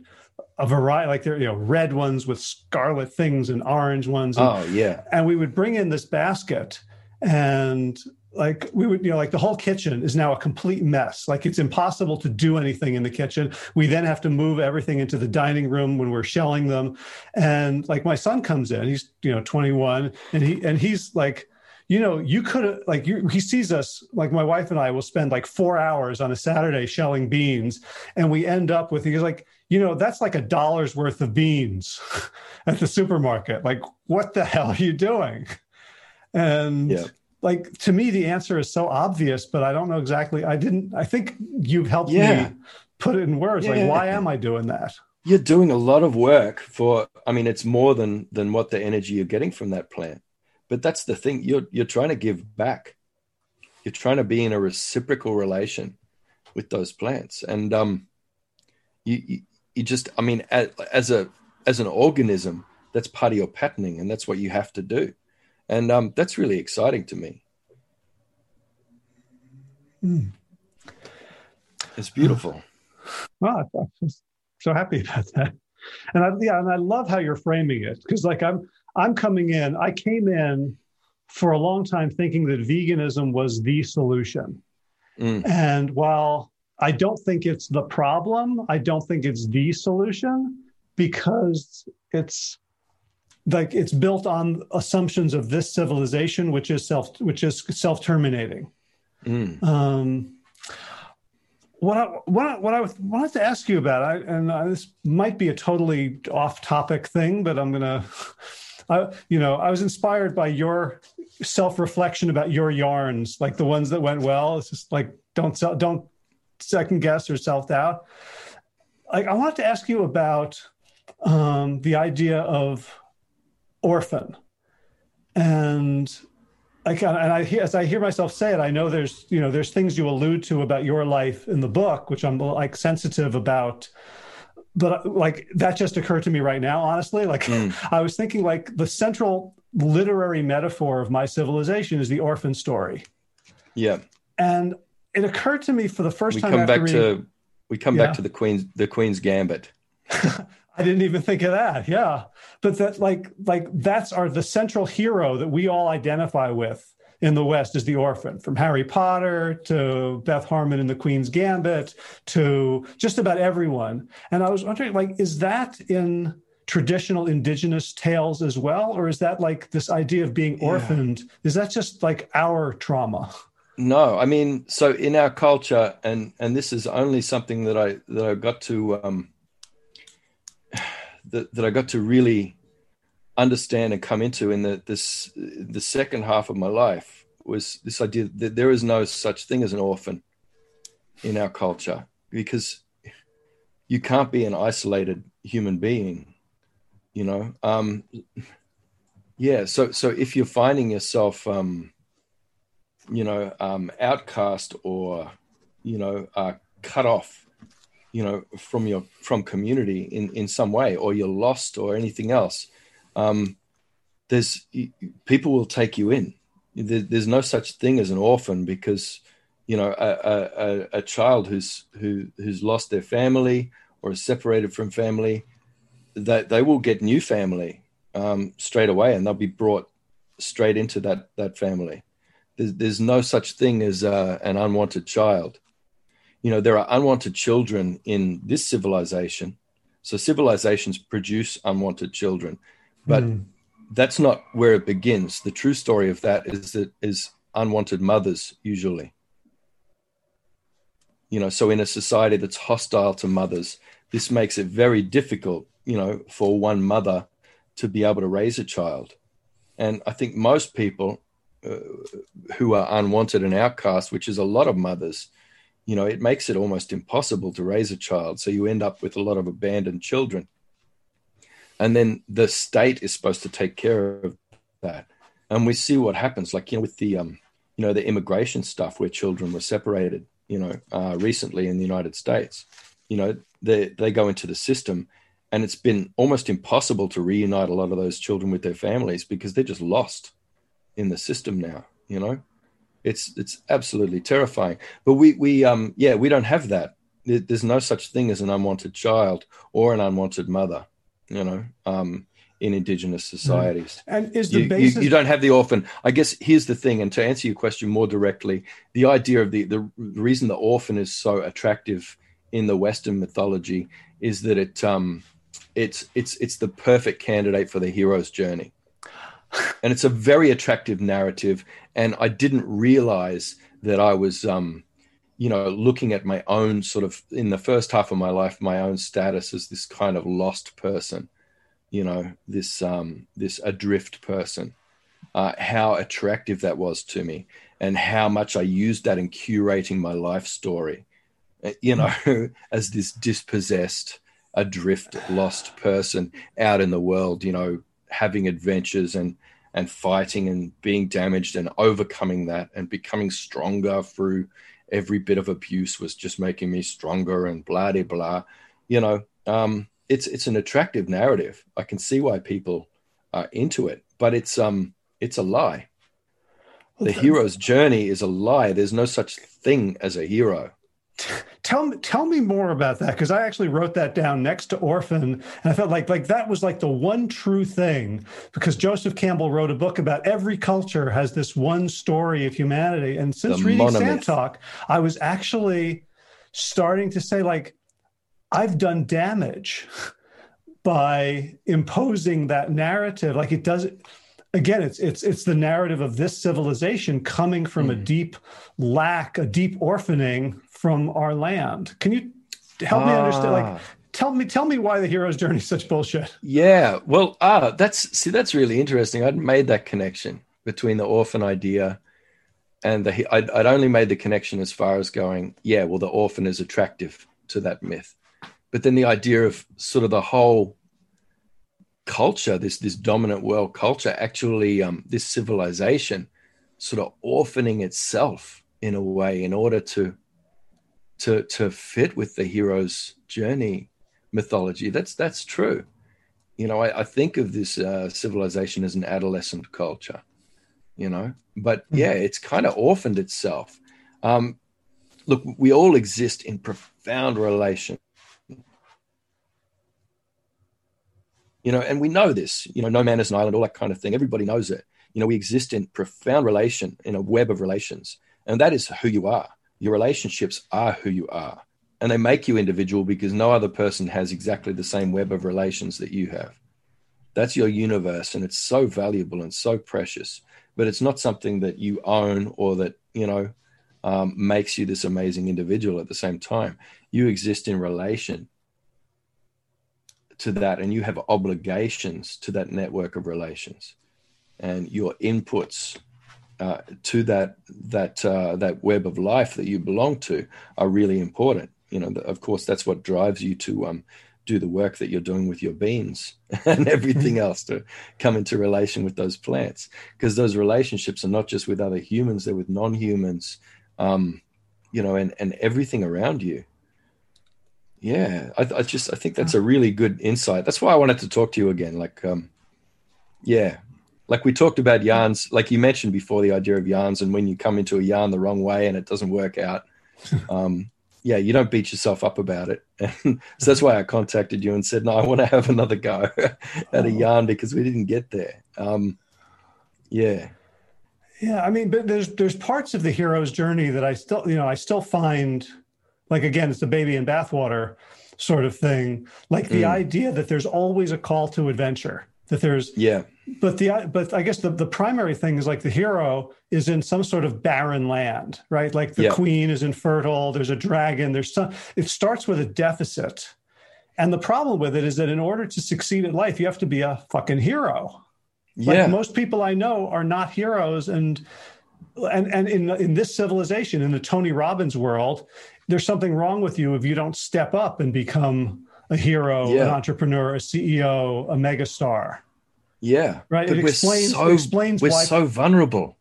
a variety, like they're you know red ones with scarlet things and orange ones. And, oh yeah. And we would bring in this basket, and like we would you know like the whole kitchen is now a complete mess like it's impossible to do anything in the kitchen we then have to move everything into the dining room when we're shelling them and like my son comes in he's you know 21 and he and he's like you know you could like you, he sees us like my wife and i will spend like four hours on a saturday shelling beans and we end up with he's like you know that's like a dollar's worth of beans at the supermarket. Like what the hell are you doing? And yeah. like to me the answer is so obvious but i don't know exactly. I didn't i think you've helped yeah. me put it in words. Yeah. like why am i doing that? You're doing a lot of work for i mean it's more than than what the energy you're getting from that plant. But that's the thing. You're you're trying to give back. You're trying to be in a reciprocal relation with those plants. And um you you, you just i mean as, as a as an organism that's part of your patterning and that's what you have to do and um, that's really exciting to me. Mm. It's beautiful. Well, I'm so happy about that, and I, yeah, and I love how you're framing it because, like, I'm I'm coming in. I came in for a long time thinking that veganism was the solution, mm. and while I don't think it's the problem, I don't think it's the solution because it's like it's built on assumptions of this civilization, which is self, which is self-terminating. Mm. Um, what I, what I, what I wanted to ask you about, I, and I, this might be a totally off-topic thing, but I'm gonna, I, you know, I was inspired by your self-reflection about your yarns, like the ones that went well. It's just like don't sell, don't second guess or self-doubt. Like I wanted to ask you about um, the idea of orphan. And I can, and I hear, as I hear myself say it, I know there's, you know, there's things you allude to about your life in the book, which I'm like sensitive about. But like that just occurred to me right now, honestly. Like mm. I was thinking, like the central literary metaphor of my civilization is the orphan story. Yeah. And it occurred to me for the first we time come back reading, to we come yeah. back to the queen's the queen's gambit I didn't even think of that. Yeah. But that like like that's our the central hero that we all identify with in the West is the orphan, from Harry Potter to Beth Harmon in The Queen's Gambit to just about everyone. And I was wondering, like, is that in traditional indigenous tales as well? Or is that like this idea of being orphaned? Yeah. Is that just like our trauma? No, I mean, so in our culture, and and this is only something that I that I got to um, that, that I got to really understand and come into in the this the second half of my life was this idea that there is no such thing as an orphan in our culture because you can't be an isolated human being you know? Um yeah so so if you're finding yourself um you know um outcast or you know uh cut off you know from your from community in in some way or you're lost or anything else um, there's people will take you in. There, there's no such thing as an orphan because you know a, a, a child who's who who's lost their family or is separated from family that they will get new family um, straight away and they'll be brought straight into that that family there's, there's no such thing as uh, an unwanted child. You know there are unwanted children in this civilization. So civilizations produce unwanted children. But mm. that's not where it begins. The true story of that is that is unwanted mothers usually. You know so in a society that's hostile to mothers this makes it very difficult you know for one mother to be able to raise a child. And i think most people who are unwanted and outcast which is a lot of mothers you know, it makes it almost impossible to raise a child. So you end up with a lot of abandoned children. And then the state is supposed to take care of that. And we see what happens, like, you know, with the, um, you know, the immigration stuff where children were separated, you know, uh, recently in the United States, you know, they, they go into the system and it's been almost impossible to reunite a lot of those children with their families because they're just lost in the system now, you know? It's it's absolutely terrifying. But we we um yeah we don't have that. There's no such thing as an unwanted child or an unwanted mother. You know. Um, in indigenous mm. societies. And is the you, basis you, you, don't have the orphan. I guess here's the thing, and to answer your question more directly, the idea of the the reason the orphan is so attractive in the Western mythology is that it um it's it's it's the perfect candidate for the hero's journey and it's a very attractive narrative. And I didn't realize that I was, um, you know, looking at my own sort of in the first half of my life, my own status as this kind of lost person, you know, this um, this adrift person. Uh, how attractive that was to me, and how much I used that in curating my life story. Uh, you know, as this dispossessed, adrift, lost person out in the world. You know, having adventures and and fighting and being damaged and overcoming that and becoming stronger through every bit of abuse was just making me stronger and blah blah blah. You know, um, it's it's an attractive narrative. I can see why people are into it, but it's um it's a lie. The hero's journey is a lie. There's no such thing as a hero. Tell me, tell me more about that because I actually wrote that down next to Orphan, and I felt like like that was like the one true thing because Joseph Campbell wrote a book about every culture has this one story of humanity, and since the reading Sand Talk, I was actually starting to say like I've done damage by imposing that narrative. Like it does again it's it's it's the narrative of this civilization coming from mm. a deep lack a deep orphaning from our land can you help ah. me understand like ah. tell me tell me why the hero's journey is such bullshit yeah well ah that's see that's really interesting i'd made that connection between the orphan idea and the I'd, I'd only made the connection as far as going yeah well the orphan is attractive to that myth but then the idea of sort of the whole culture, this this dominant world culture, actually um, this civilization, sort of orphaning itself in a way in order to to to fit with the hero's journey mythology. That's that's true, you know, I, I think of this uh, civilization as an adolescent culture, you know, but hmm. yeah, it's kind of orphaned itself. Um, look, we all exist in profound relation. You know, and we know this, you know, no man is an island, all that kind of thing. Everybody knows it. You know, we exist in profound relation, in a web of relations. And that is who you are. Your relationships are who you are and they make you individual because no other person has exactly the same web of relations that you have. That's your universe, and it's so valuable and so precious. But it's not something that you own or that you know um, makes you this amazing individual. At the same time, you exist in relation to that, and you have obligations to that network of relations, and your inputs uh, to that that uh, that web of life that you belong to are really important you know, of course, that's what drives you to um, do the work that you're doing with your beans and everything mm-hmm. else to come into relation with those plants. Because those relationships are not just with other humans; they're with non-humans, um, you know, and and everything around you. Yeah, I, I, just I think that's a really good insight. That's why I wanted to talk to you again. Like, um, yeah, like we talked about yarns. Like you mentioned before, the idea of yarns, and when you come into a yarn the wrong way and it doesn't work out. Um, yeah, you don't beat yourself up about it. And so that's why I contacted you and said, no, I want to have another go at a oh. yarn because we didn't get there. Um, yeah. Yeah, I mean, but there's there's parts of the hero's journey that I still, you know, I still find like again, it's the baby in bathwater sort of thing. Like the mm. idea that there's always a call to adventure that there's yeah but the but i guess the, the primary thing is like the hero is in some sort of barren land right like the yeah. queen is infertile there's a dragon there's some it starts with a deficit and the problem with it is that in order to succeed in life you have to be a fucking hero yeah. like most people i know are not heroes and and and in in this civilization in the tony robbins world there's something wrong with you if you don't step up and become a hero, yeah. an entrepreneur, a CEO, a megastar. Yeah, right. But it explains, so, explains we're why so vulnerable.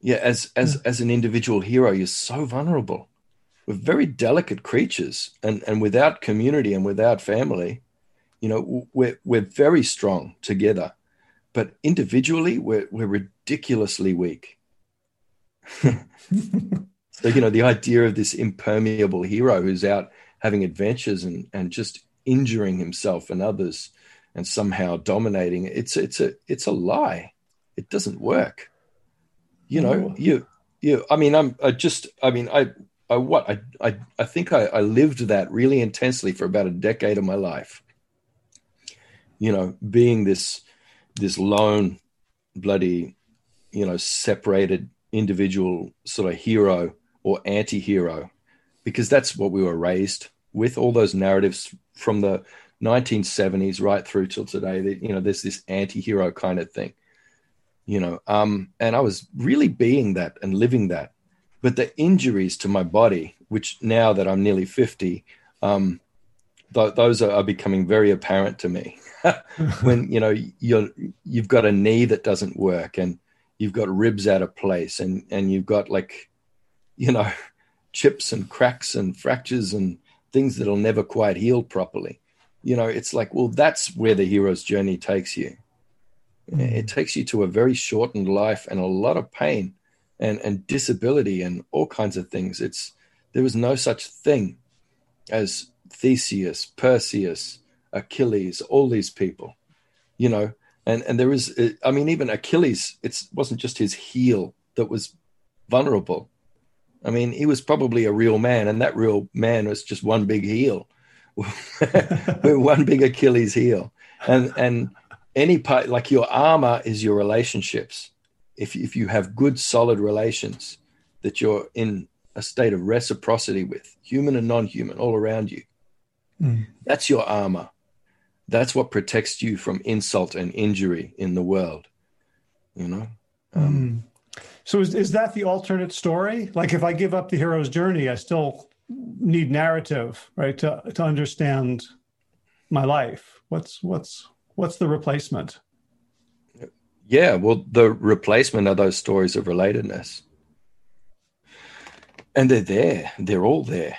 Yeah, as as hmm. as an individual hero, you're so vulnerable. We're very delicate creatures, and and without community and without family, you know, we're we're very strong together, but individually, we're we're ridiculously weak. so you know, the idea of this impermeable hero who's out having adventures and and just injuring himself and others and somehow dominating it's it's a it's a lie. It doesn't work. You know mm. you you i mean i'm i just i mean i i what i i, I think I, I lived that really intensely for about a decade of my life. You know being this this lone bloody you know separated individual sort of hero or anti-hero because that's what we were raised with all those narratives from the 1970s right through till today that you know there's this anti-hero kind of thing you know um and i was really being that and living that but the injuries to my body which now that i'm nearly 50 um th- those are, are, becoming very apparent to me when you know you're you've got a knee that doesn't work and you've got ribs out of place and and you've got like you know chips and cracks and fractures and things that'll never quite heal properly. You know, it's like, well, that's where the hero's journey takes you. Mm-hmm. It takes you to a very shortened life and a lot of pain and, and disability and all kinds of things. It's there was no such thing as Theseus, Perseus, Achilles, all these people, you know, and and there is, I mean, even Achilles, it wasn't just his heel that was vulnerable. I mean, he was probably a real man, and that real man was just one big heel, one big Achilles heel. And and any part like your armor is your relationships. If if you have good, solid relations that you're in a state of reciprocity with, human and non-human, all around you, mm. that's your armor. That's what protects you from insult and injury in the world. You know. Um, mm so is, is that the alternate story? Like if I give up the hero's journey, I still need narrative, right? To to understand my life. What's what's what's the replacement? Yeah, well, the replacement are those stories of relatedness. And they're there. They're all there.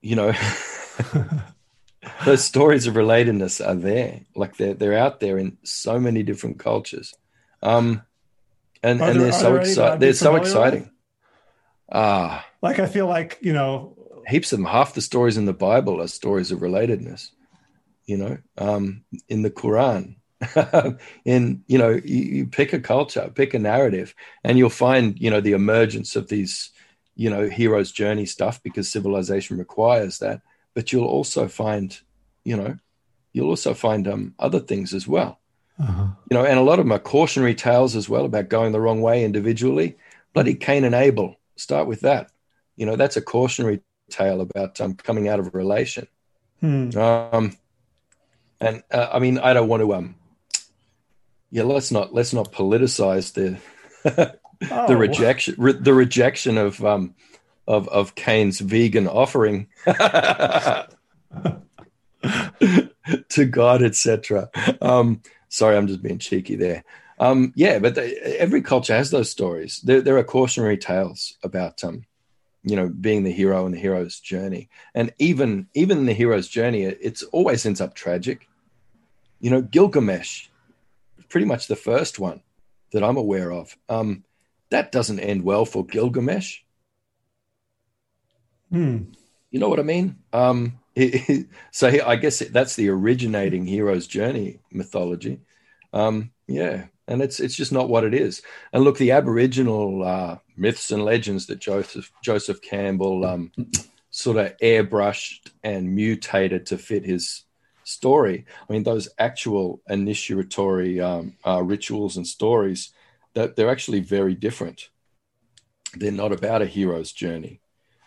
You know, those stories of relatedness are there. Like they're they're out there in so many different cultures. Um, and, and there, they're so exciting. They're so exciting. Ah, like I feel like you know, heaps of them. Half the stories in the Bible are stories of relatedness. You know, um, in the Quran, in you know, you, you pick a culture, pick a narrative, and you'll find you know the emergence of these you know hero's journey stuff because civilization requires that. But you'll also find, you know, you'll also find um, other things as well. Uh-huh. You know, and a lot of them are cautionary tales as well about going the wrong way individually. Bloody Cain and Abel. Start with that. You know, that's a cautionary tale about um, coming out of a relation. Hmm. Um, and uh, I mean, I don't want to. Um, yeah, let's not let's not politicize the oh. the rejection re- the rejection of um of of Cain's vegan offering. to God, etc. Um, Sorry, I'm just being cheeky there. Um, yeah, but they, every culture has those stories. There, there are cautionary tales about, um, you know, being the hero and the hero's journey. And even even the hero's journey, it it's always ends up tragic. You know, Gilgamesh, pretty much the first one that I'm aware of. Um, that doesn't end well for Gilgamesh. Hmm. You know what I mean? Um, so I guess that's the originating hero's journey mythology. Um, yeah, and it's it's just not what it is. And look, the Aboriginal uh, myths and legends that Joseph Joseph Campbell um, sort of airbrushed and mutated to fit his story. I mean, those actual initiatory um, uh, rituals and stories that they're actually very different. They're not about a hero's journey.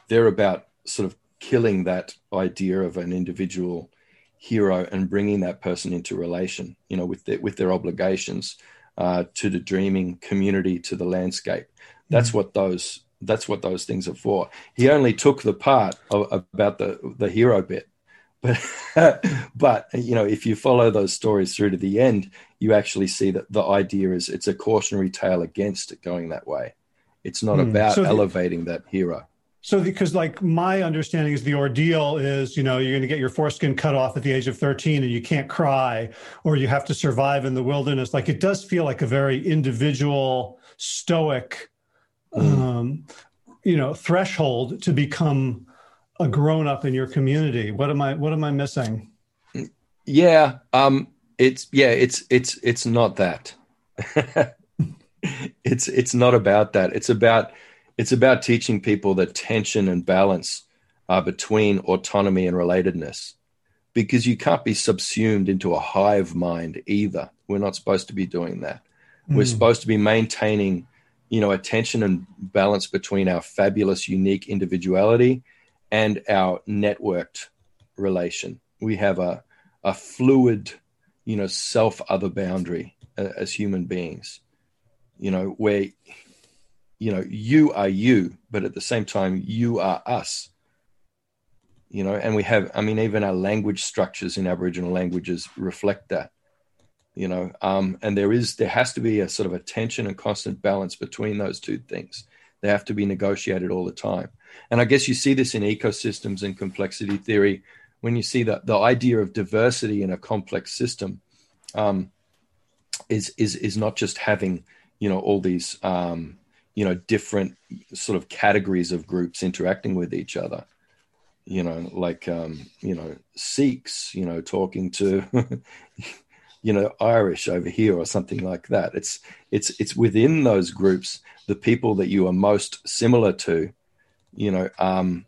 They're about sort of killing that idea of an individual hero and bringing that person into relation, you know, with their, with their obligations uh, to the dreaming community, to the landscape. That's mm-hmm. what those that's what those things are for. He only took the part of, about the the hero bit, but but you know, if you follow those stories through to the end, you actually see that the idea is it's a cautionary tale against it going that way. It's not mm. about so the, elevating that hero. So, because like my understanding is the ordeal is, you know, you're going to get your foreskin cut off at the age of 13 and you can't cry, or you have to survive in the wilderness. Like it does feel like a very individual, stoic, mm. um, you know, threshold to become a grown up in your community. What am I? What am I missing? Yeah, um, it's yeah, it's it's it's not that. it's it's not about that. It's about it's about teaching people that tension and balance are between autonomy and relatedness because you can't be subsumed into a hive mind either. We're not supposed to be doing that. Mm. We're hmm. supposed to be maintaining, you know, attention and balance between our fabulous, unique individuality and our networked relation. We have a, a fluid, you know, self other boundary uh, as human beings, you know, where you know you are you but at the same time you are us. You know and we have i mean even our language structures in aboriginal languages reflect that you know um, and there is there has to be a sort of a tension and constant balance between those two things. They have to be negotiated all the time. And i guess you see this in ecosystems and complexity theory. When you see that the idea of diversity in a complex system um, is is is not just having you know all these um, you know different sort of categories of groups interacting with each other. You know like um you know sikhs you know talking to you know irish over here or something like that. It's it's it's within those groups the people that you are most similar to you know um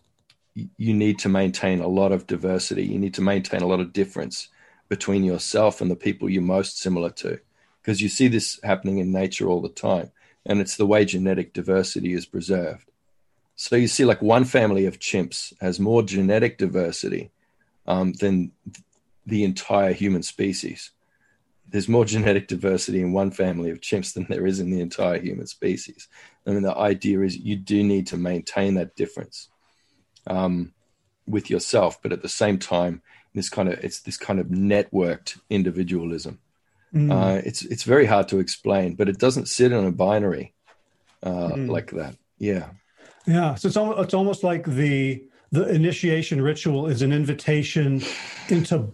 you need to maintain a lot of diversity. You need to maintain a lot of difference between yourself and the people you're most similar to. Because you see this happening in nature all the time and it's the way genetic diversity is preserved. So you see, like one family of chimps has more genetic diversity um, than the entire human species. There's more genetic diversity in one family of chimps than there is in the entire human species. I mean, the idea is you do need to maintain that difference um, with yourself, but at the same time, this kind of it's this kind of networked individualism. Mm. Uh, it's it's very hard to explain, but it doesn't sit in a binary uh, mm. like that. Yeah, yeah. So it's almost, it's almost like the the initiation ritual is an invitation into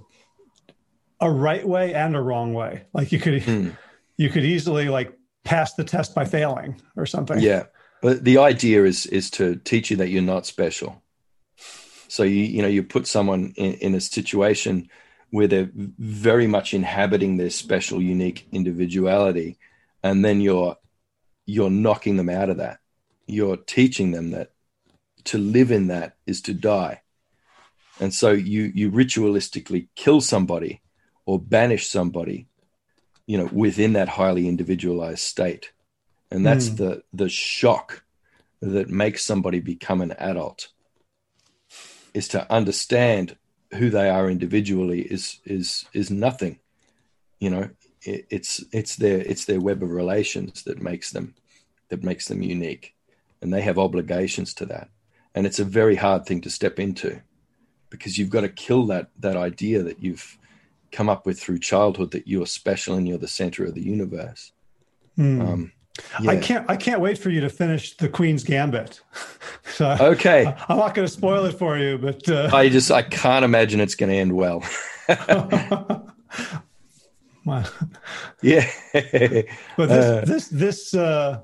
a right way and a wrong way. Like you could mm. you could easily like pass the test by failing or something. Yeah. But the idea is is to teach you that you're not special. So you you know you put someone in, in a situation where they're very much inhabiting their special, unique individuality, and then you're you're knocking them out of that. You're teaching them that to live in that is to die. And so you you ritualistically kill somebody or banish somebody, you know, within that highly individualized state. And that's mm. the the shock that makes somebody become an adult is to understand who they are individually is is is nothing. You know, it, it's it's their it's their web of relations that makes them that makes them unique, and they have obligations to that. And it's a very hard thing to step into because you've got to kill that that idea that you've come up with through childhood that you're special and you're the center of the universe. Mm. Um, yeah. I can't. I can't wait for you to finish the Queen's Gambit. so okay, I, am not going to spoil it for you, but uh... I just I can't imagine it's going to end well. yeah, but this uh, this this uh,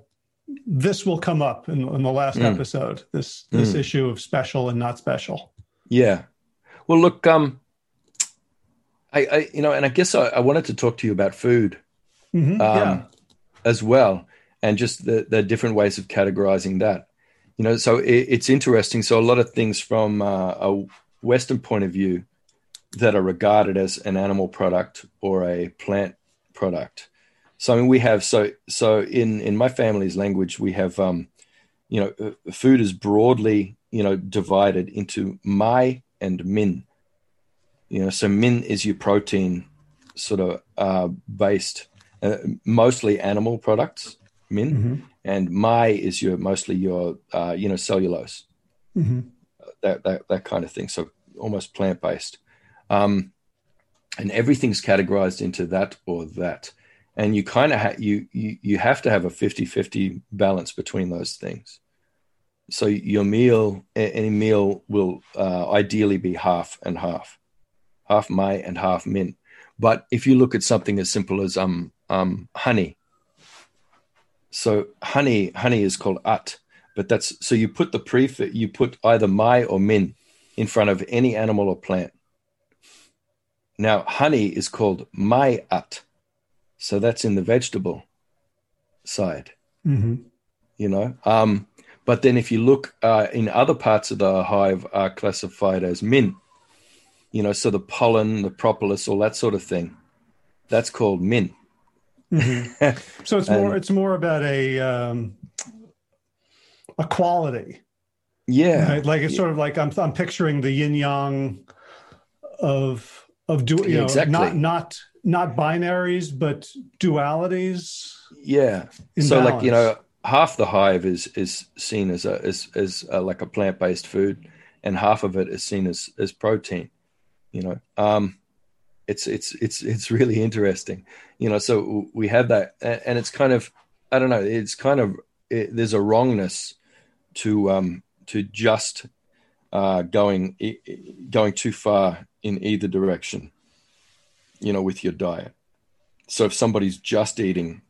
this will come up in, in the last mm. episode. This this mm. issue of special and not special. Yeah. Well, look. Um. I, I you know, and I guess I, I wanted to talk to you about food. Mm-hmm. Um, yeah. As well and just the, the different ways of categorizing that. You know, so it, it's interesting. So a lot of things from uh, a Western point of view that are regarded as an animal product or a plant product. So I mean, we have so so in in my family's language, we have um, you know, uh, food is broadly you know divided into mai and min. You know, so min is your protein sort of uh, based, uh, mostly animal products, min, mm-hmm. And mai is your mostly your uh, you know cellulose, mm-hmm. that, that that kind of thing. So almost plant based, um, and everything's categorized into that or that, and you kind of ha- you, you you have to have a 50-50 balance between those things. So your meal, any meal, will uh, ideally be half and half, half mai and half min. But if you look at something as simple as um, um, honey, so honey, honey is called at, but that's so you put the prefix, you put either mai or min in front of any animal or plant. Now, honey is called mai at, so that's in the vegetable side. Mm-hmm. You know, um, but then if you look uh, in other parts of the hive are classified as min. You know, so the pollen, the propolis, all that sort of thing, that's called min. Mm-hmm. So it's more it's more about a um, a quality. Yeah, right? like it's yeah. sort of like I'm I'm picturing the yin yang of of du- you know exactly. not not not binaries but dualities. Yeah. So balance. like you know half the hive is is seen as a as as a, like a plant based food, and half of it is seen as as protein. You know, um, it's it's it's it's really interesting you know so we have that and it's kind of i don't know it's kind of it, there's a wrongness to um to just uh going going too far in either direction you know with your diet. So if somebody's just eating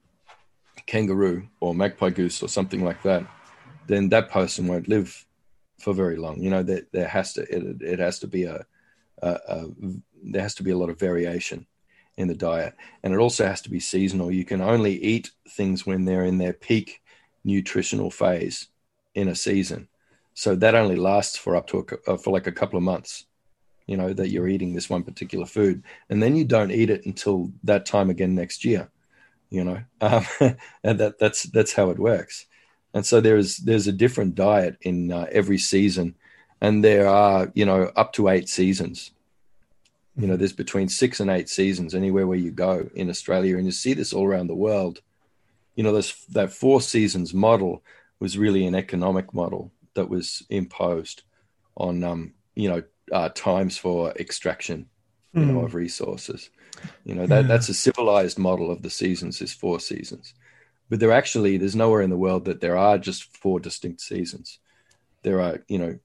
kangaroo or magpie goose or something like that then that person won't live for very long you know there, there has to it, it has to be a, a, a there has to be a lot of variation in the diet, and it also has to be seasonal. You can only eat things when they're in their peak nutritional phase in a season, so that only lasts for up to a, uh, for like a couple of months. You know that you're eating this one particular food, and then you don't eat it until that time again next year. You know, um, and that that's that's how it works. And so there's there's a different diet in uh, every season, and there are you know up to eight seasons you know, there's between six and eight seasons anywhere where you go in Australia, and you see this all around the world. You know, this that four seasons model was really an economic model that was imposed on, um, you know, uh, times for extraction, you mm. know, of resources. You know, that yeah. that's a civilized model of the seasons is four seasons, but there actually there's nowhere in the world that there are just four distinct seasons. There are, you know,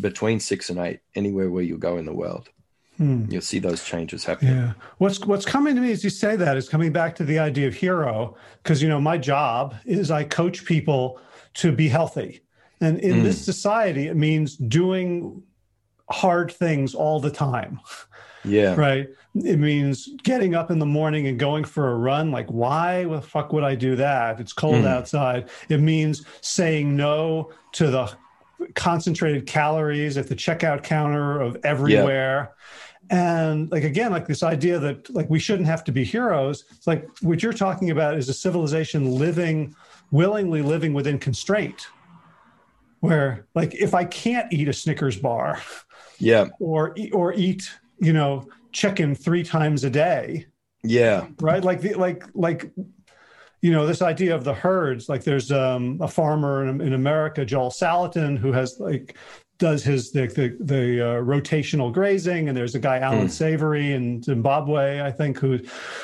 between six and eight, anywhere where you go in the world. Hmm. You'll see those changes happening. Yeah. What's what's coming to me as you say that is coming back to the idea of hero, because you know my job is I coach people to be healthy, and in mm. this society, it means doing hard things all the time. Yeah. Right. It means getting up in the morning and going for a run. Like, why the fuck would I do that? It's cold mm. outside. It means saying no to the concentrated calories at the checkout counter of everywhere. Yeah. And like again, like this idea that like we shouldn't have to be heroes. It's like what you're talking about is a civilization living, willingly living within constraint. Where like if I can't eat a Snickers bar, yeah, or or eat you know chicken three times a day, yeah, right, like the like like you know this idea of the herds like there's um, a farmer in, in, america joel salatin who has like does his the the, the uh, rotational grazing and there's a guy alan mm. savory in zimbabwe i think who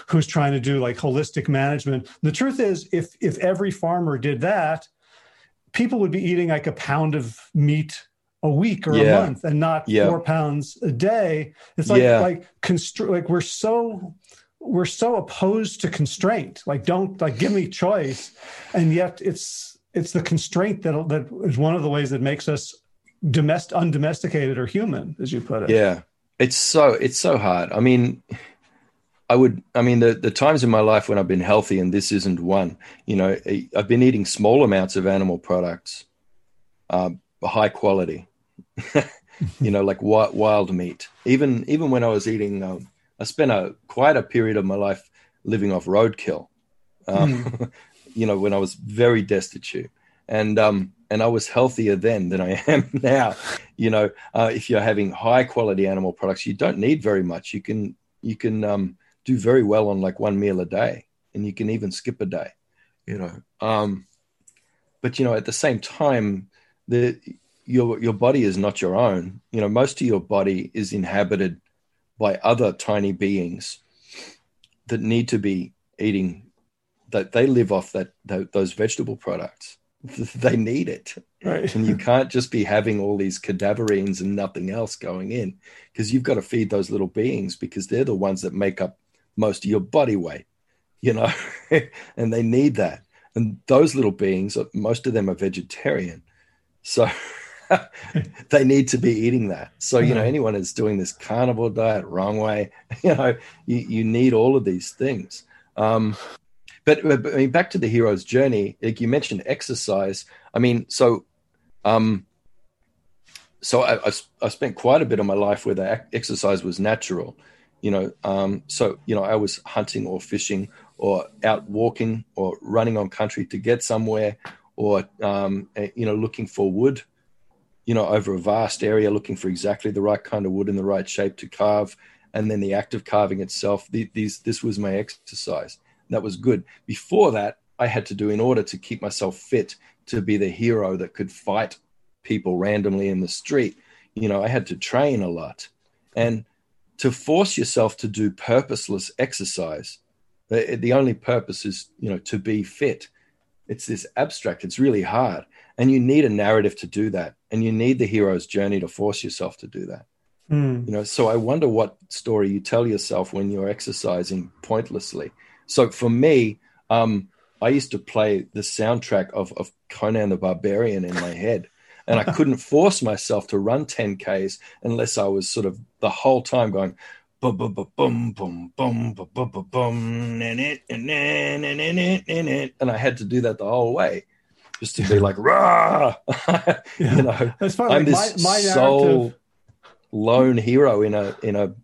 who's trying to do like holistic management the truth is if if every farmer did that people would be eating like a pound of meat a week or yeah. a month and not yeah. four pounds a day it's like yeah. like constr- like we're so we're so opposed to constraint. Like don't like give me choice. And yet it's it's the constraint that that is one of the ways that makes us domest undomesticated or human as you put it. Yeah. It's so it's so hard. I mean i would i mean the the times in my life when i've been healthy and this isn't one you know i've been eating small amounts of animal products uh, high quality you know like wild, meat. Even even when i was eating um, I spent a quite a period of my life living off roadkill. Um, mm. you know, when I was very destitute, and um, and I was healthier then than I am now. You know, uh, if you're having high quality animal products, you don't need very much. You can you can um, do very well on like one meal a day, and you can even skip a day. You know, um, but you know, at the same time, the your your body is not your own. You know, most of your body is inhabited by other tiny beings that need to be eating that they live off that, that those vegetable products. They need it. Right. And you can't just be having all these cadaverines and nothing else going in because you've got to feed those little beings because they're the ones that make up most of your body weight you know? And they need that. And those little beings uh, most of them are vegetarian. So they need to be eating that. So, you know, anyone is doing this carnivore diet wrong way, you know, you, you need all of these things. Um, but, but I mean, back to the hero's journey, like you mentioned exercise. I mean, so, um, so I, I, I spent quite a bit of my life where the exercise was natural, you know. Um, so, you know, I was hunting or fishing or out walking or running on country to get somewhere or, um, eh, you know, looking for wood you know, over a vast area looking for exactly the right kind of wood in the right shape to carve. And then the act of carving itself, the, these, this was my exercise. That was good. Before that, I had to do in order to keep myself fit to be the hero that could fight people randomly in the street. You know, I had to train a lot. And to force yourself to do purposeless exercise, the, the only purpose is, you know, to be fit. It's this abstract, it's really hard. And you need a narrative to do that. And you need the hero's journey to force yourself to do that. Mm. you know so i wonder what story you tell yourself when you're exercising pointlessly. So for me um, i used to play the soundtrack of, of conan the barbarian in my head. And i couldn't force myself to run 10ks unless i was sort of the whole time going boom boom boom boom boom boom boom boom boom and it and then and it and it and I had to do that the whole way just to be like rah yeah. you know That's funny. i'm this my, my sole lone hero in a in a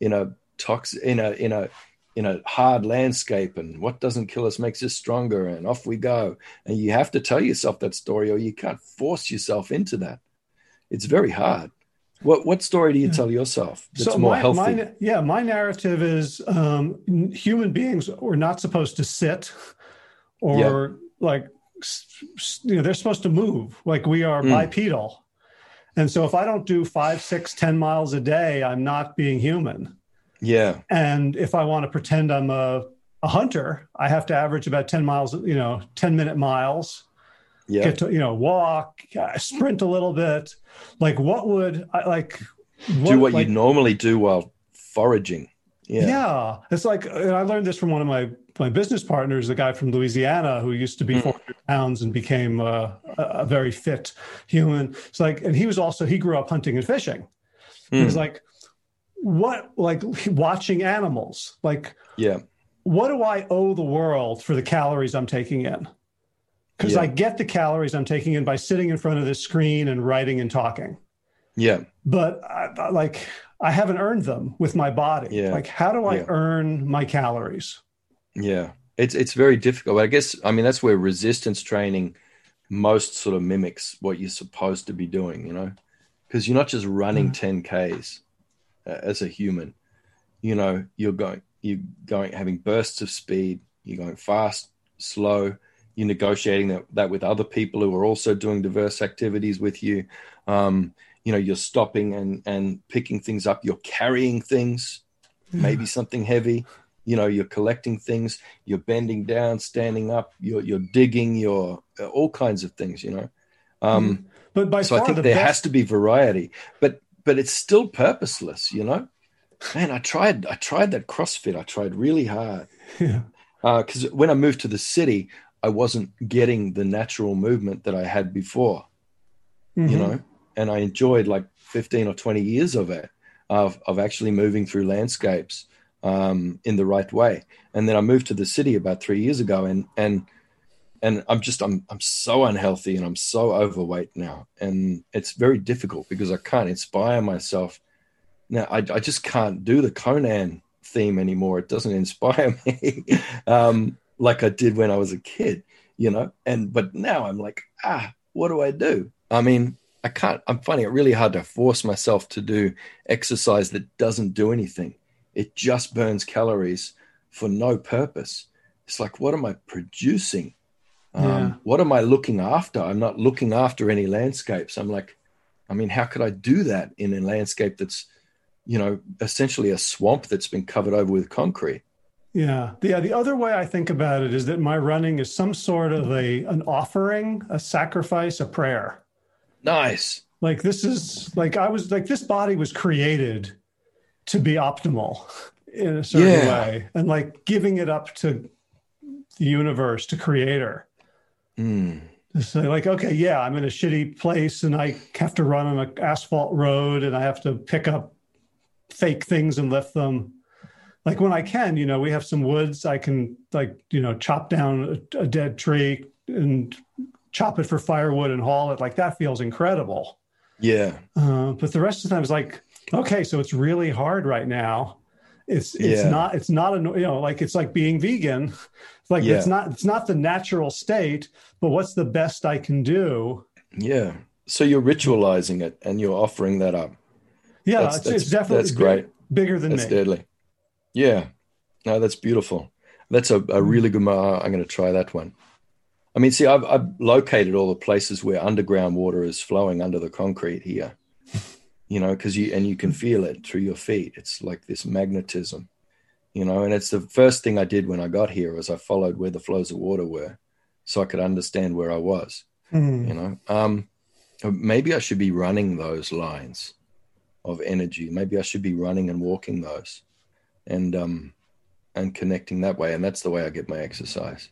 in a toxic in a in a in a hard landscape and what doesn't kill us makes us stronger and off we go and you have to tell yourself that story or you can't force yourself into that it's very hard what what story do you tell yourself that's so more my, healthy my, yeah my narrative is um, human beings are not supposed to sit or yeah. like you know they're supposed to move like we are mm. bipedal and so if i don't do five six ten miles a day i'm not being human yeah and if i want to pretend i'm a, a hunter i have to average about 10 miles you know 10 minute miles Yeah. get to you know walk, sprint a little bit. Like what would I like? do what like, you normally do while foraging. Yeah. Yeah, it's like and I learned this from one of my my business partner is the guy from Louisiana who used to be Mm. 400 pounds and became uh, a, a very fit human. It's like, and he was also he grew up hunting and fishing. He was Mm. like, what like watching animals? Like, Yeah. what do I owe the world for the calories I'm taking in? Because Yeah. I get the calories I'm taking in by sitting in front of this screen and writing and talking Yeah. but I- like I haven't earned them with my body. Yeah. Like, how do I Yeah. earn my calories? Yeah. It's it's very difficult. But I guess I mean that's where resistance training most sort of mimics what you're supposed to be doing, you know? Because you're not just running 10 Ks uh, as a human. You know, you're going you're going having bursts of speed, you're going fast, slow, you're negotiating that, that with other people who are also doing diverse activities with you. Um, you know, you're stopping and and picking things up, you're carrying things, maybe something heavy you know you're collecting things you're bending down standing up you're you're digging you're uh, all kinds of things you know? Um But by so i think the there best, has to be variety but but it's still purposeless you know? Man i tried i tried that crossfit i tried really hard. Yeah. because when i moved to the city i wasn't getting the natural movement that i had before you Mhm. know? And i enjoyed like 15 or 20 years of it of, of actually moving through landscapes um, in the right way. And then i moved to the city about three years ago and and and i'm just i'm i'm so unhealthy and i'm so overweight now. And it's very difficult because i can't inspire myself. Now i, I just can't do the conan theme anymore. It doesn't inspire me um, like i did when i was a kid you know? And but now i'm like ah what do i do? I mean i can't i'm finding it really hard to force myself to do exercise that doesn't do anything it just burns calories for no purpose it's like what am i producing um, Yeah. what am i looking after i'm not looking after any landscapes i'm like i mean how could i do that in a landscape that's you know essentially a swamp that's been covered over with concrete Yeah. The, yeah. The other way I think about it is that my running is some sort of a an offering, a sacrifice, a prayer. nice Like this is like I was like this body was created to be optimal in a certain Yeah. way, and like giving it up to the universe, to Creator. Mm. to say like okay yeah i'm in a shitty place and i have to run on an asphalt road and i have to pick up fake things and lift them like when i can you know we have some woods i can like you know chop down a, a dead tree and chop it for firewood and haul it like that feels incredible yeah uh, but the rest of the time it's like okay so it's really hard right now it's it's Yeah. not it's not a you know like it's like being vegan it's like Yeah. it's not it's not the natural state but what's the best i can do Yeah. So you're ritualizing it and you're offering that up. yeah That's- it's, that's- it's definitely that's big- great. bigger than That's me deadly. Yeah. No, that's beautiful. That's a, a really good. mo- I'm going to try that one. I mean, see, I've, I've located all the places where underground water is flowing under the concrete here. You know, because you and you can feel it through your feet. It's like this magnetism. You know, and it's the first thing I did when I got here was I followed where the flows of water were, so I could understand where I was. Hmm. you know um maybe i should be running those lines of energy maybe i should be running and walking those and um and connecting that way and that's the way i get my exercise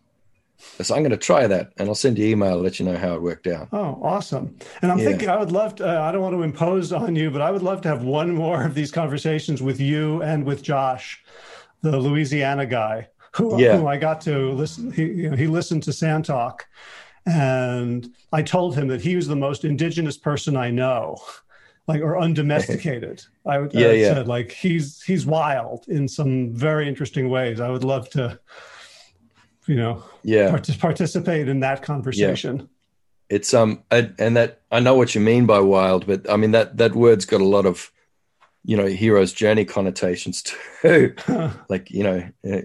so i'm going to try that and i'll send you an email let you know how it worked out Oh, awesome. And I'm Yeah. thinking I would love to, uh, I don't want to impose on you, but I would love to have one more of these conversations with you and with Josh, the Louisiana guy who, Yeah. who I got to listen. He, you know, he listened to Sand Talk and I told him that he was the most indigenous person I know. Like or undomesticated. I would Yeah, I yeah. said like he's he's wild in some very interesting ways. I would love to, you know, yeah part- participate in that conversation. Yeah. it's um I, and that i know what you mean by wild but i mean that that word's got a lot of you know hero's journey connotations too like you know uh,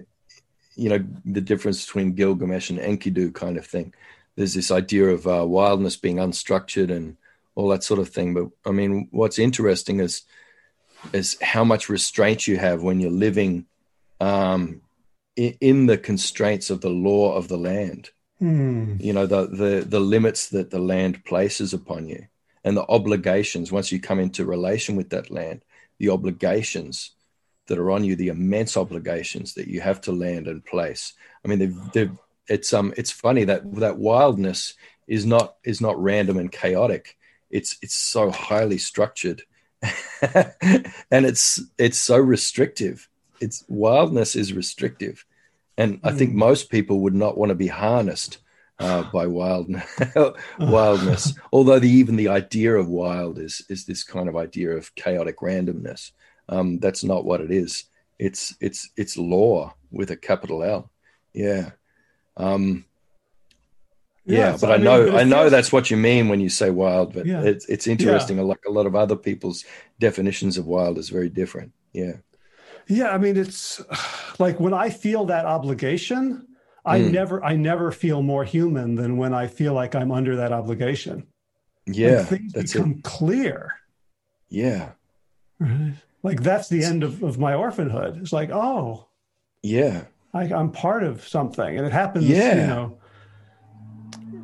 you know the difference between gilgamesh and enkidu kind of thing there's this idea of uh, wildness being unstructured and all that sort of thing but i mean what's interesting is is how much restraint you have when you're living um in, the constraints of the law of the land Hmm. You know, the, the, the limits that the land places upon you and the obligations once you come into relation with that land, the obligations that are on you, the immense obligations that you have to land and place. I mean, they've, they've, it's um, it's funny that that wildness is not is not random and chaotic. It's it's so highly structured, and it's it's so restrictive. It's wildness is restrictive, and I think hmm. most people would not want to be harnessed uh, by wild, wildness. Although the, even the idea of wild is is this kind of idea of chaotic randomness. Um, that's not what it is. It's it's it's law with a capital L. Yeah. Um, yeah, yeah but I, I mean, know I know that's what you mean when you say wild. But yeah. it's it's interesting. Yeah. Like a lot of other people's definitions of wild is very different. Yeah. Yeah, I mean, it's like when I feel that obligation, I mm. never I never feel more human than when I feel like I'm under that obligation. Yeah, like things become it. clear. Yeah. Right like that's the end of, of my orphanhood. It's like, oh, yeah, I, am part of something, and it happens. Yeah, you know,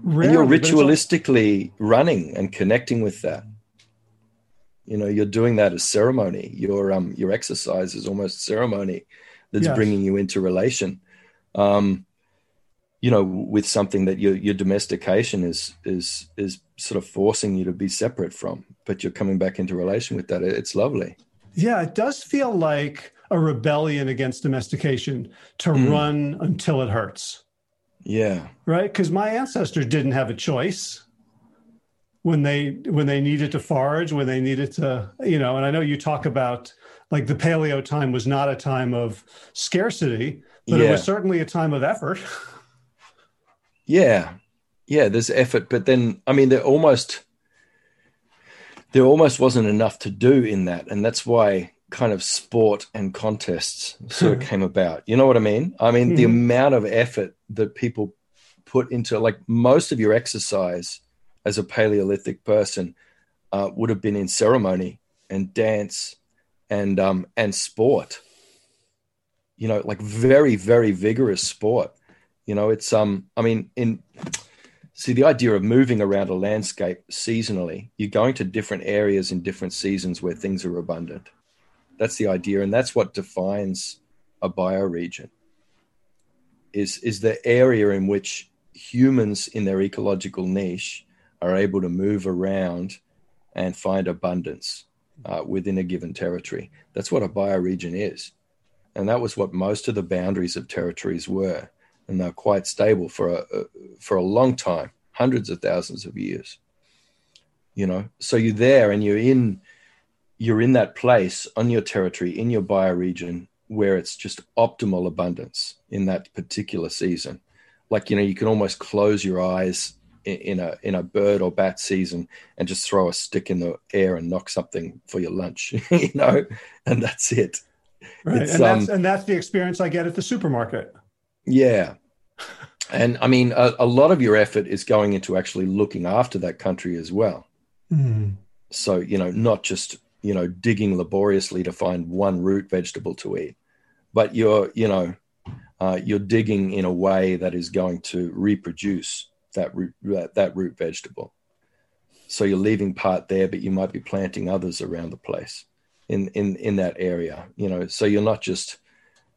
rarely, and you're ritualistically running and connecting with that. You know, you're doing that as ceremony. Your um, your exercise is almost ceremony that's yes. bringing you into relation. Um, you know, with something that your your domestication is is is sort of forcing you to be separate from, but you're coming back into relation with that. It's lovely. Yeah, it does feel like a rebellion against domestication to mm. run until it hurts. Yeah. Right? Because my ancestors didn't have a choice when they when they needed to forage, when they needed to, you know, and I know you talk about like the paleo time was not a time of scarcity, but yeah. it was certainly a time of effort. yeah. Yeah, there's effort, but then I mean they're almost there almost wasn't enough to do in that. And that's why kind of sport and contests sort of came about. You know what I mean? I mean, mm-hmm. the amount of effort that people put into like most of your exercise as a Paleolithic person uh, would have been in ceremony and dance and um, and sport. You know, like very very vigorous sport. You know, it's um. I mean, in See, the idea of moving around a landscape seasonally, you're going to different areas in different seasons where things are abundant. That's the idea, and that's what defines a bioregion. Is is the area in which humans in their ecological niche are able to move around and find abundance uh, within a given territory. That's what a bioregion is, and that was what most of the boundaries of territories were and they're quite stable for a, for a long time, hundreds of thousands of years. You know, so you're there and you're in you're in that place on your territory in your bioregion where it's just optimal abundance in that particular season. Like you know, you can almost close your eyes in, a in a bird or bat season and just throw a stick in the air and knock something for your lunch, you know, and that's it. Right, it's, and that's um, and that's the experience I get at the supermarket. Yeah, and I mean, a, a, lot of your effort is going into actually looking after that country as well. Mm. So, you know, not just, you know, digging laboriously to find one root vegetable to eat, but you're, you know, uh, you're digging in a way that is going to reproduce that root, that, root vegetable. So you're leaving part there, but you might be planting others around the place in, in, in that area, you know, so you're not just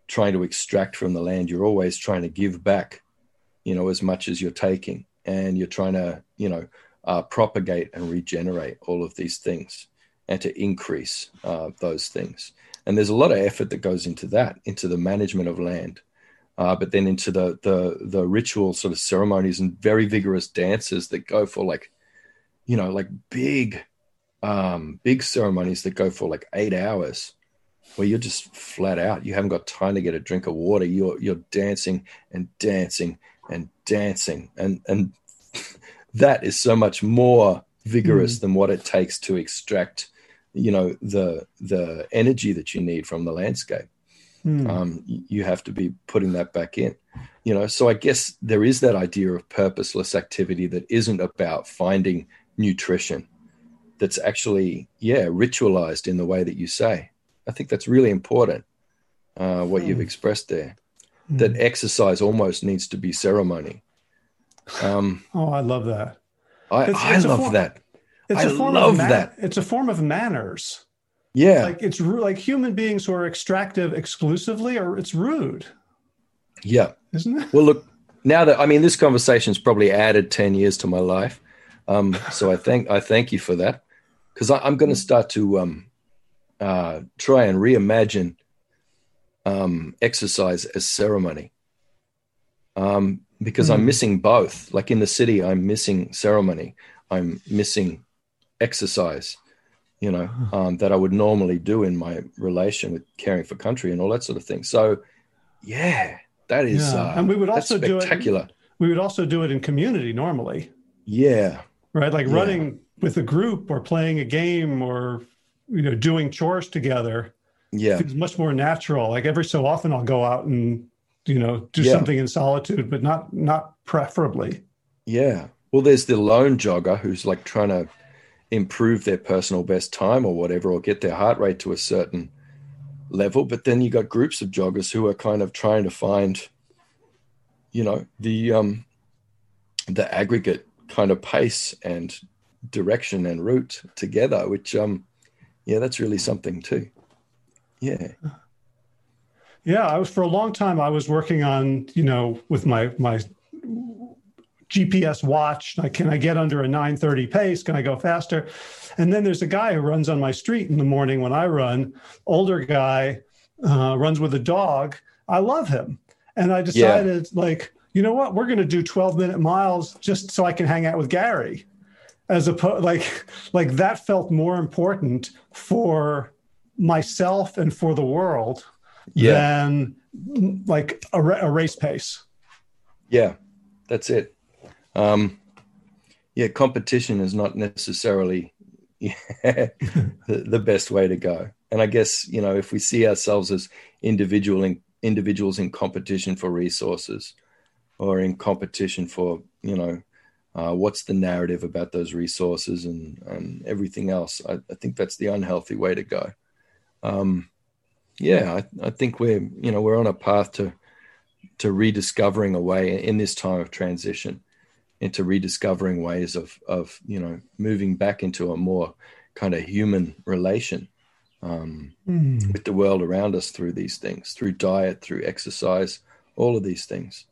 trying to extract from the land, you're always trying to give back you know, as much as you're taking, and you're trying to, you know, uh, propagate and regenerate all of these things and to increase uh, those things. And there's a lot of effort that goes into that, into the management of land, uh, but then into the the the ritual sort of ceremonies and very vigorous dances that go for like, you know, like big, um, big ceremonies that go for like eight hours where you're just flat out. You haven't got time to get a drink of water. You're you're dancing and dancing and dancing and and that is so much more vigorous mm. than what it takes to extract you know the the energy that you need from the landscape mm. um, you have to be putting that back in you know so i guess there is that idea of purposeless activity that isn't about finding nutrition that's actually yeah ritualized in the way that you say i think that's really important uh, what mm. you've expressed there that hmm. exercise almost needs to be ceremony Um, oh, I love that. I, It's- I it's love form- that. It's I a form love of man- that. It's a form of manners. Yeah, Like it's like human beings who are extractive exclusively, or it's rude, yeah. isn't it? Well, look, now that I mean, this conversation's probably added ten years to my life, um, so I thank I thank you for that because I'm going to start to um, uh, try and reimagine um, exercise as ceremony um, because I'm Hmm. missing both. Like in the city, I'm missing ceremony. I'm missing exercise. You know um, that I would normally do in my relation with caring for country and all that sort of thing. So, yeah, that is Yeah. uh, And we would also do it- spectacular. We would also do it in community normally, Yeah, right? Like Yeah. running with a group or playing a game or you know doing chores together. yeah, It's much more natural. Like every so often, I'll go out and you know do Yeah. something in solitude, but not not preferably. yeah. Well, there's the lone jogger who's like trying to improve their personal best time or whatever, or get their heart rate to a certain level. But then you got groups of joggers who are kind of trying to find, you know, the um, the aggregate kind of pace and direction and route together, which um, yeah, that's really something too. Yeah, Yeah, I was for a long time. I was working on you know with my my GPS watch. Like, can I get under a 930 pace? Can I go faster? And then there's a guy who runs on my street in the morning when I run. Older guy uh, runs with a dog. I love him, and I decided like you know what, we're going to do 12 minute miles just so I can hang out with Gary. As opposed, like, like that felt more important for myself and for the world yeah, than like a, a race pace. yeah. That's it. Um, yeah, competition is not necessarily the, the best way to go. And I guess you know if we see ourselves as individual in, individuals in competition for resources, or in competition for you know uh, what's the narrative about those resources and and everything else, I, I think that's the unhealthy way to go. Um, yeah, I, I think we're you know we're on a path to to rediscovering a way in this time of transition into rediscovering ways of of you know moving back into a more kind of human relation um, with the world around us through these things, through diet, through exercise, all of these things.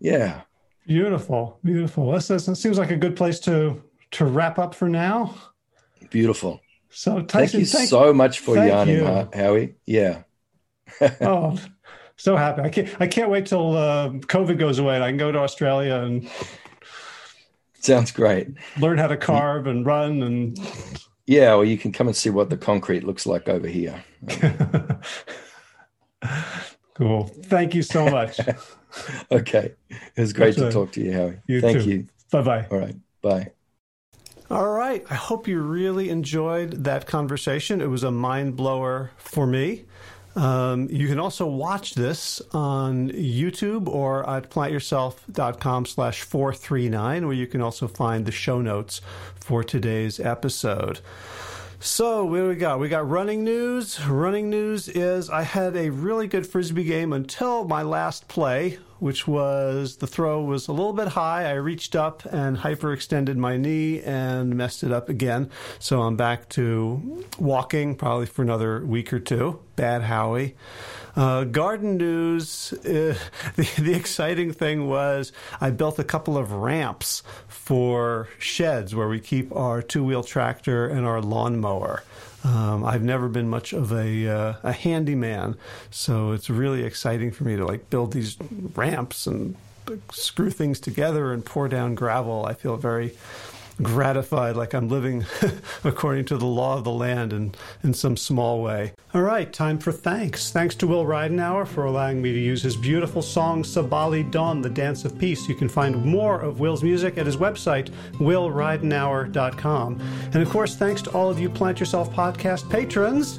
Yeah, Beautiful, beautiful. This, this seems like a good place to to wrap up for now. beautiful. So Thank you thank, so much for yarning, you. Howie. Yeah, oh, so happy. I can't I can't wait till uh, COVID goes away and I can go to Australia and sounds great. learn how to carve and run and Yeah, well, you can come and see what the concrete looks like over here. cool. Thank you so much. Okay, it was great to Okay. talk to you, Howie. You Thank too. you. bye bye. All right, bye. All right. I hope you really enjoyed that conversation. It was a mind blower for me. Um, you can also watch this on YouTube or at plantyourself.com slash 439, where you can also find the show notes for today's episode. So, what do we got? We got running news. Running news is I had a really good frisbee game until my last play, which was the throw was a little bit high. I reached up and hyperextended my knee and messed it up again. So, I'm back to walking probably for another week or two. Bad Howie. Uh, garden news. Uh, the, the exciting thing was I built a couple of ramps for sheds where we keep our two wheel tractor and our lawnmower. Um, I've never been much of a uh, a handyman, so it's really exciting for me to like build these ramps and screw things together and pour down gravel. I feel very gratified, like I'm living according to the law of the land in, in some small way. All right, time for thanks. Thanks to Will Ridenour for allowing me to use his beautiful song Sabali Dawn, The Dance of Peace. You can find more of Will's music at his website, willridenour.com. And of course, thanks to all of you Plant Yourself podcast patrons.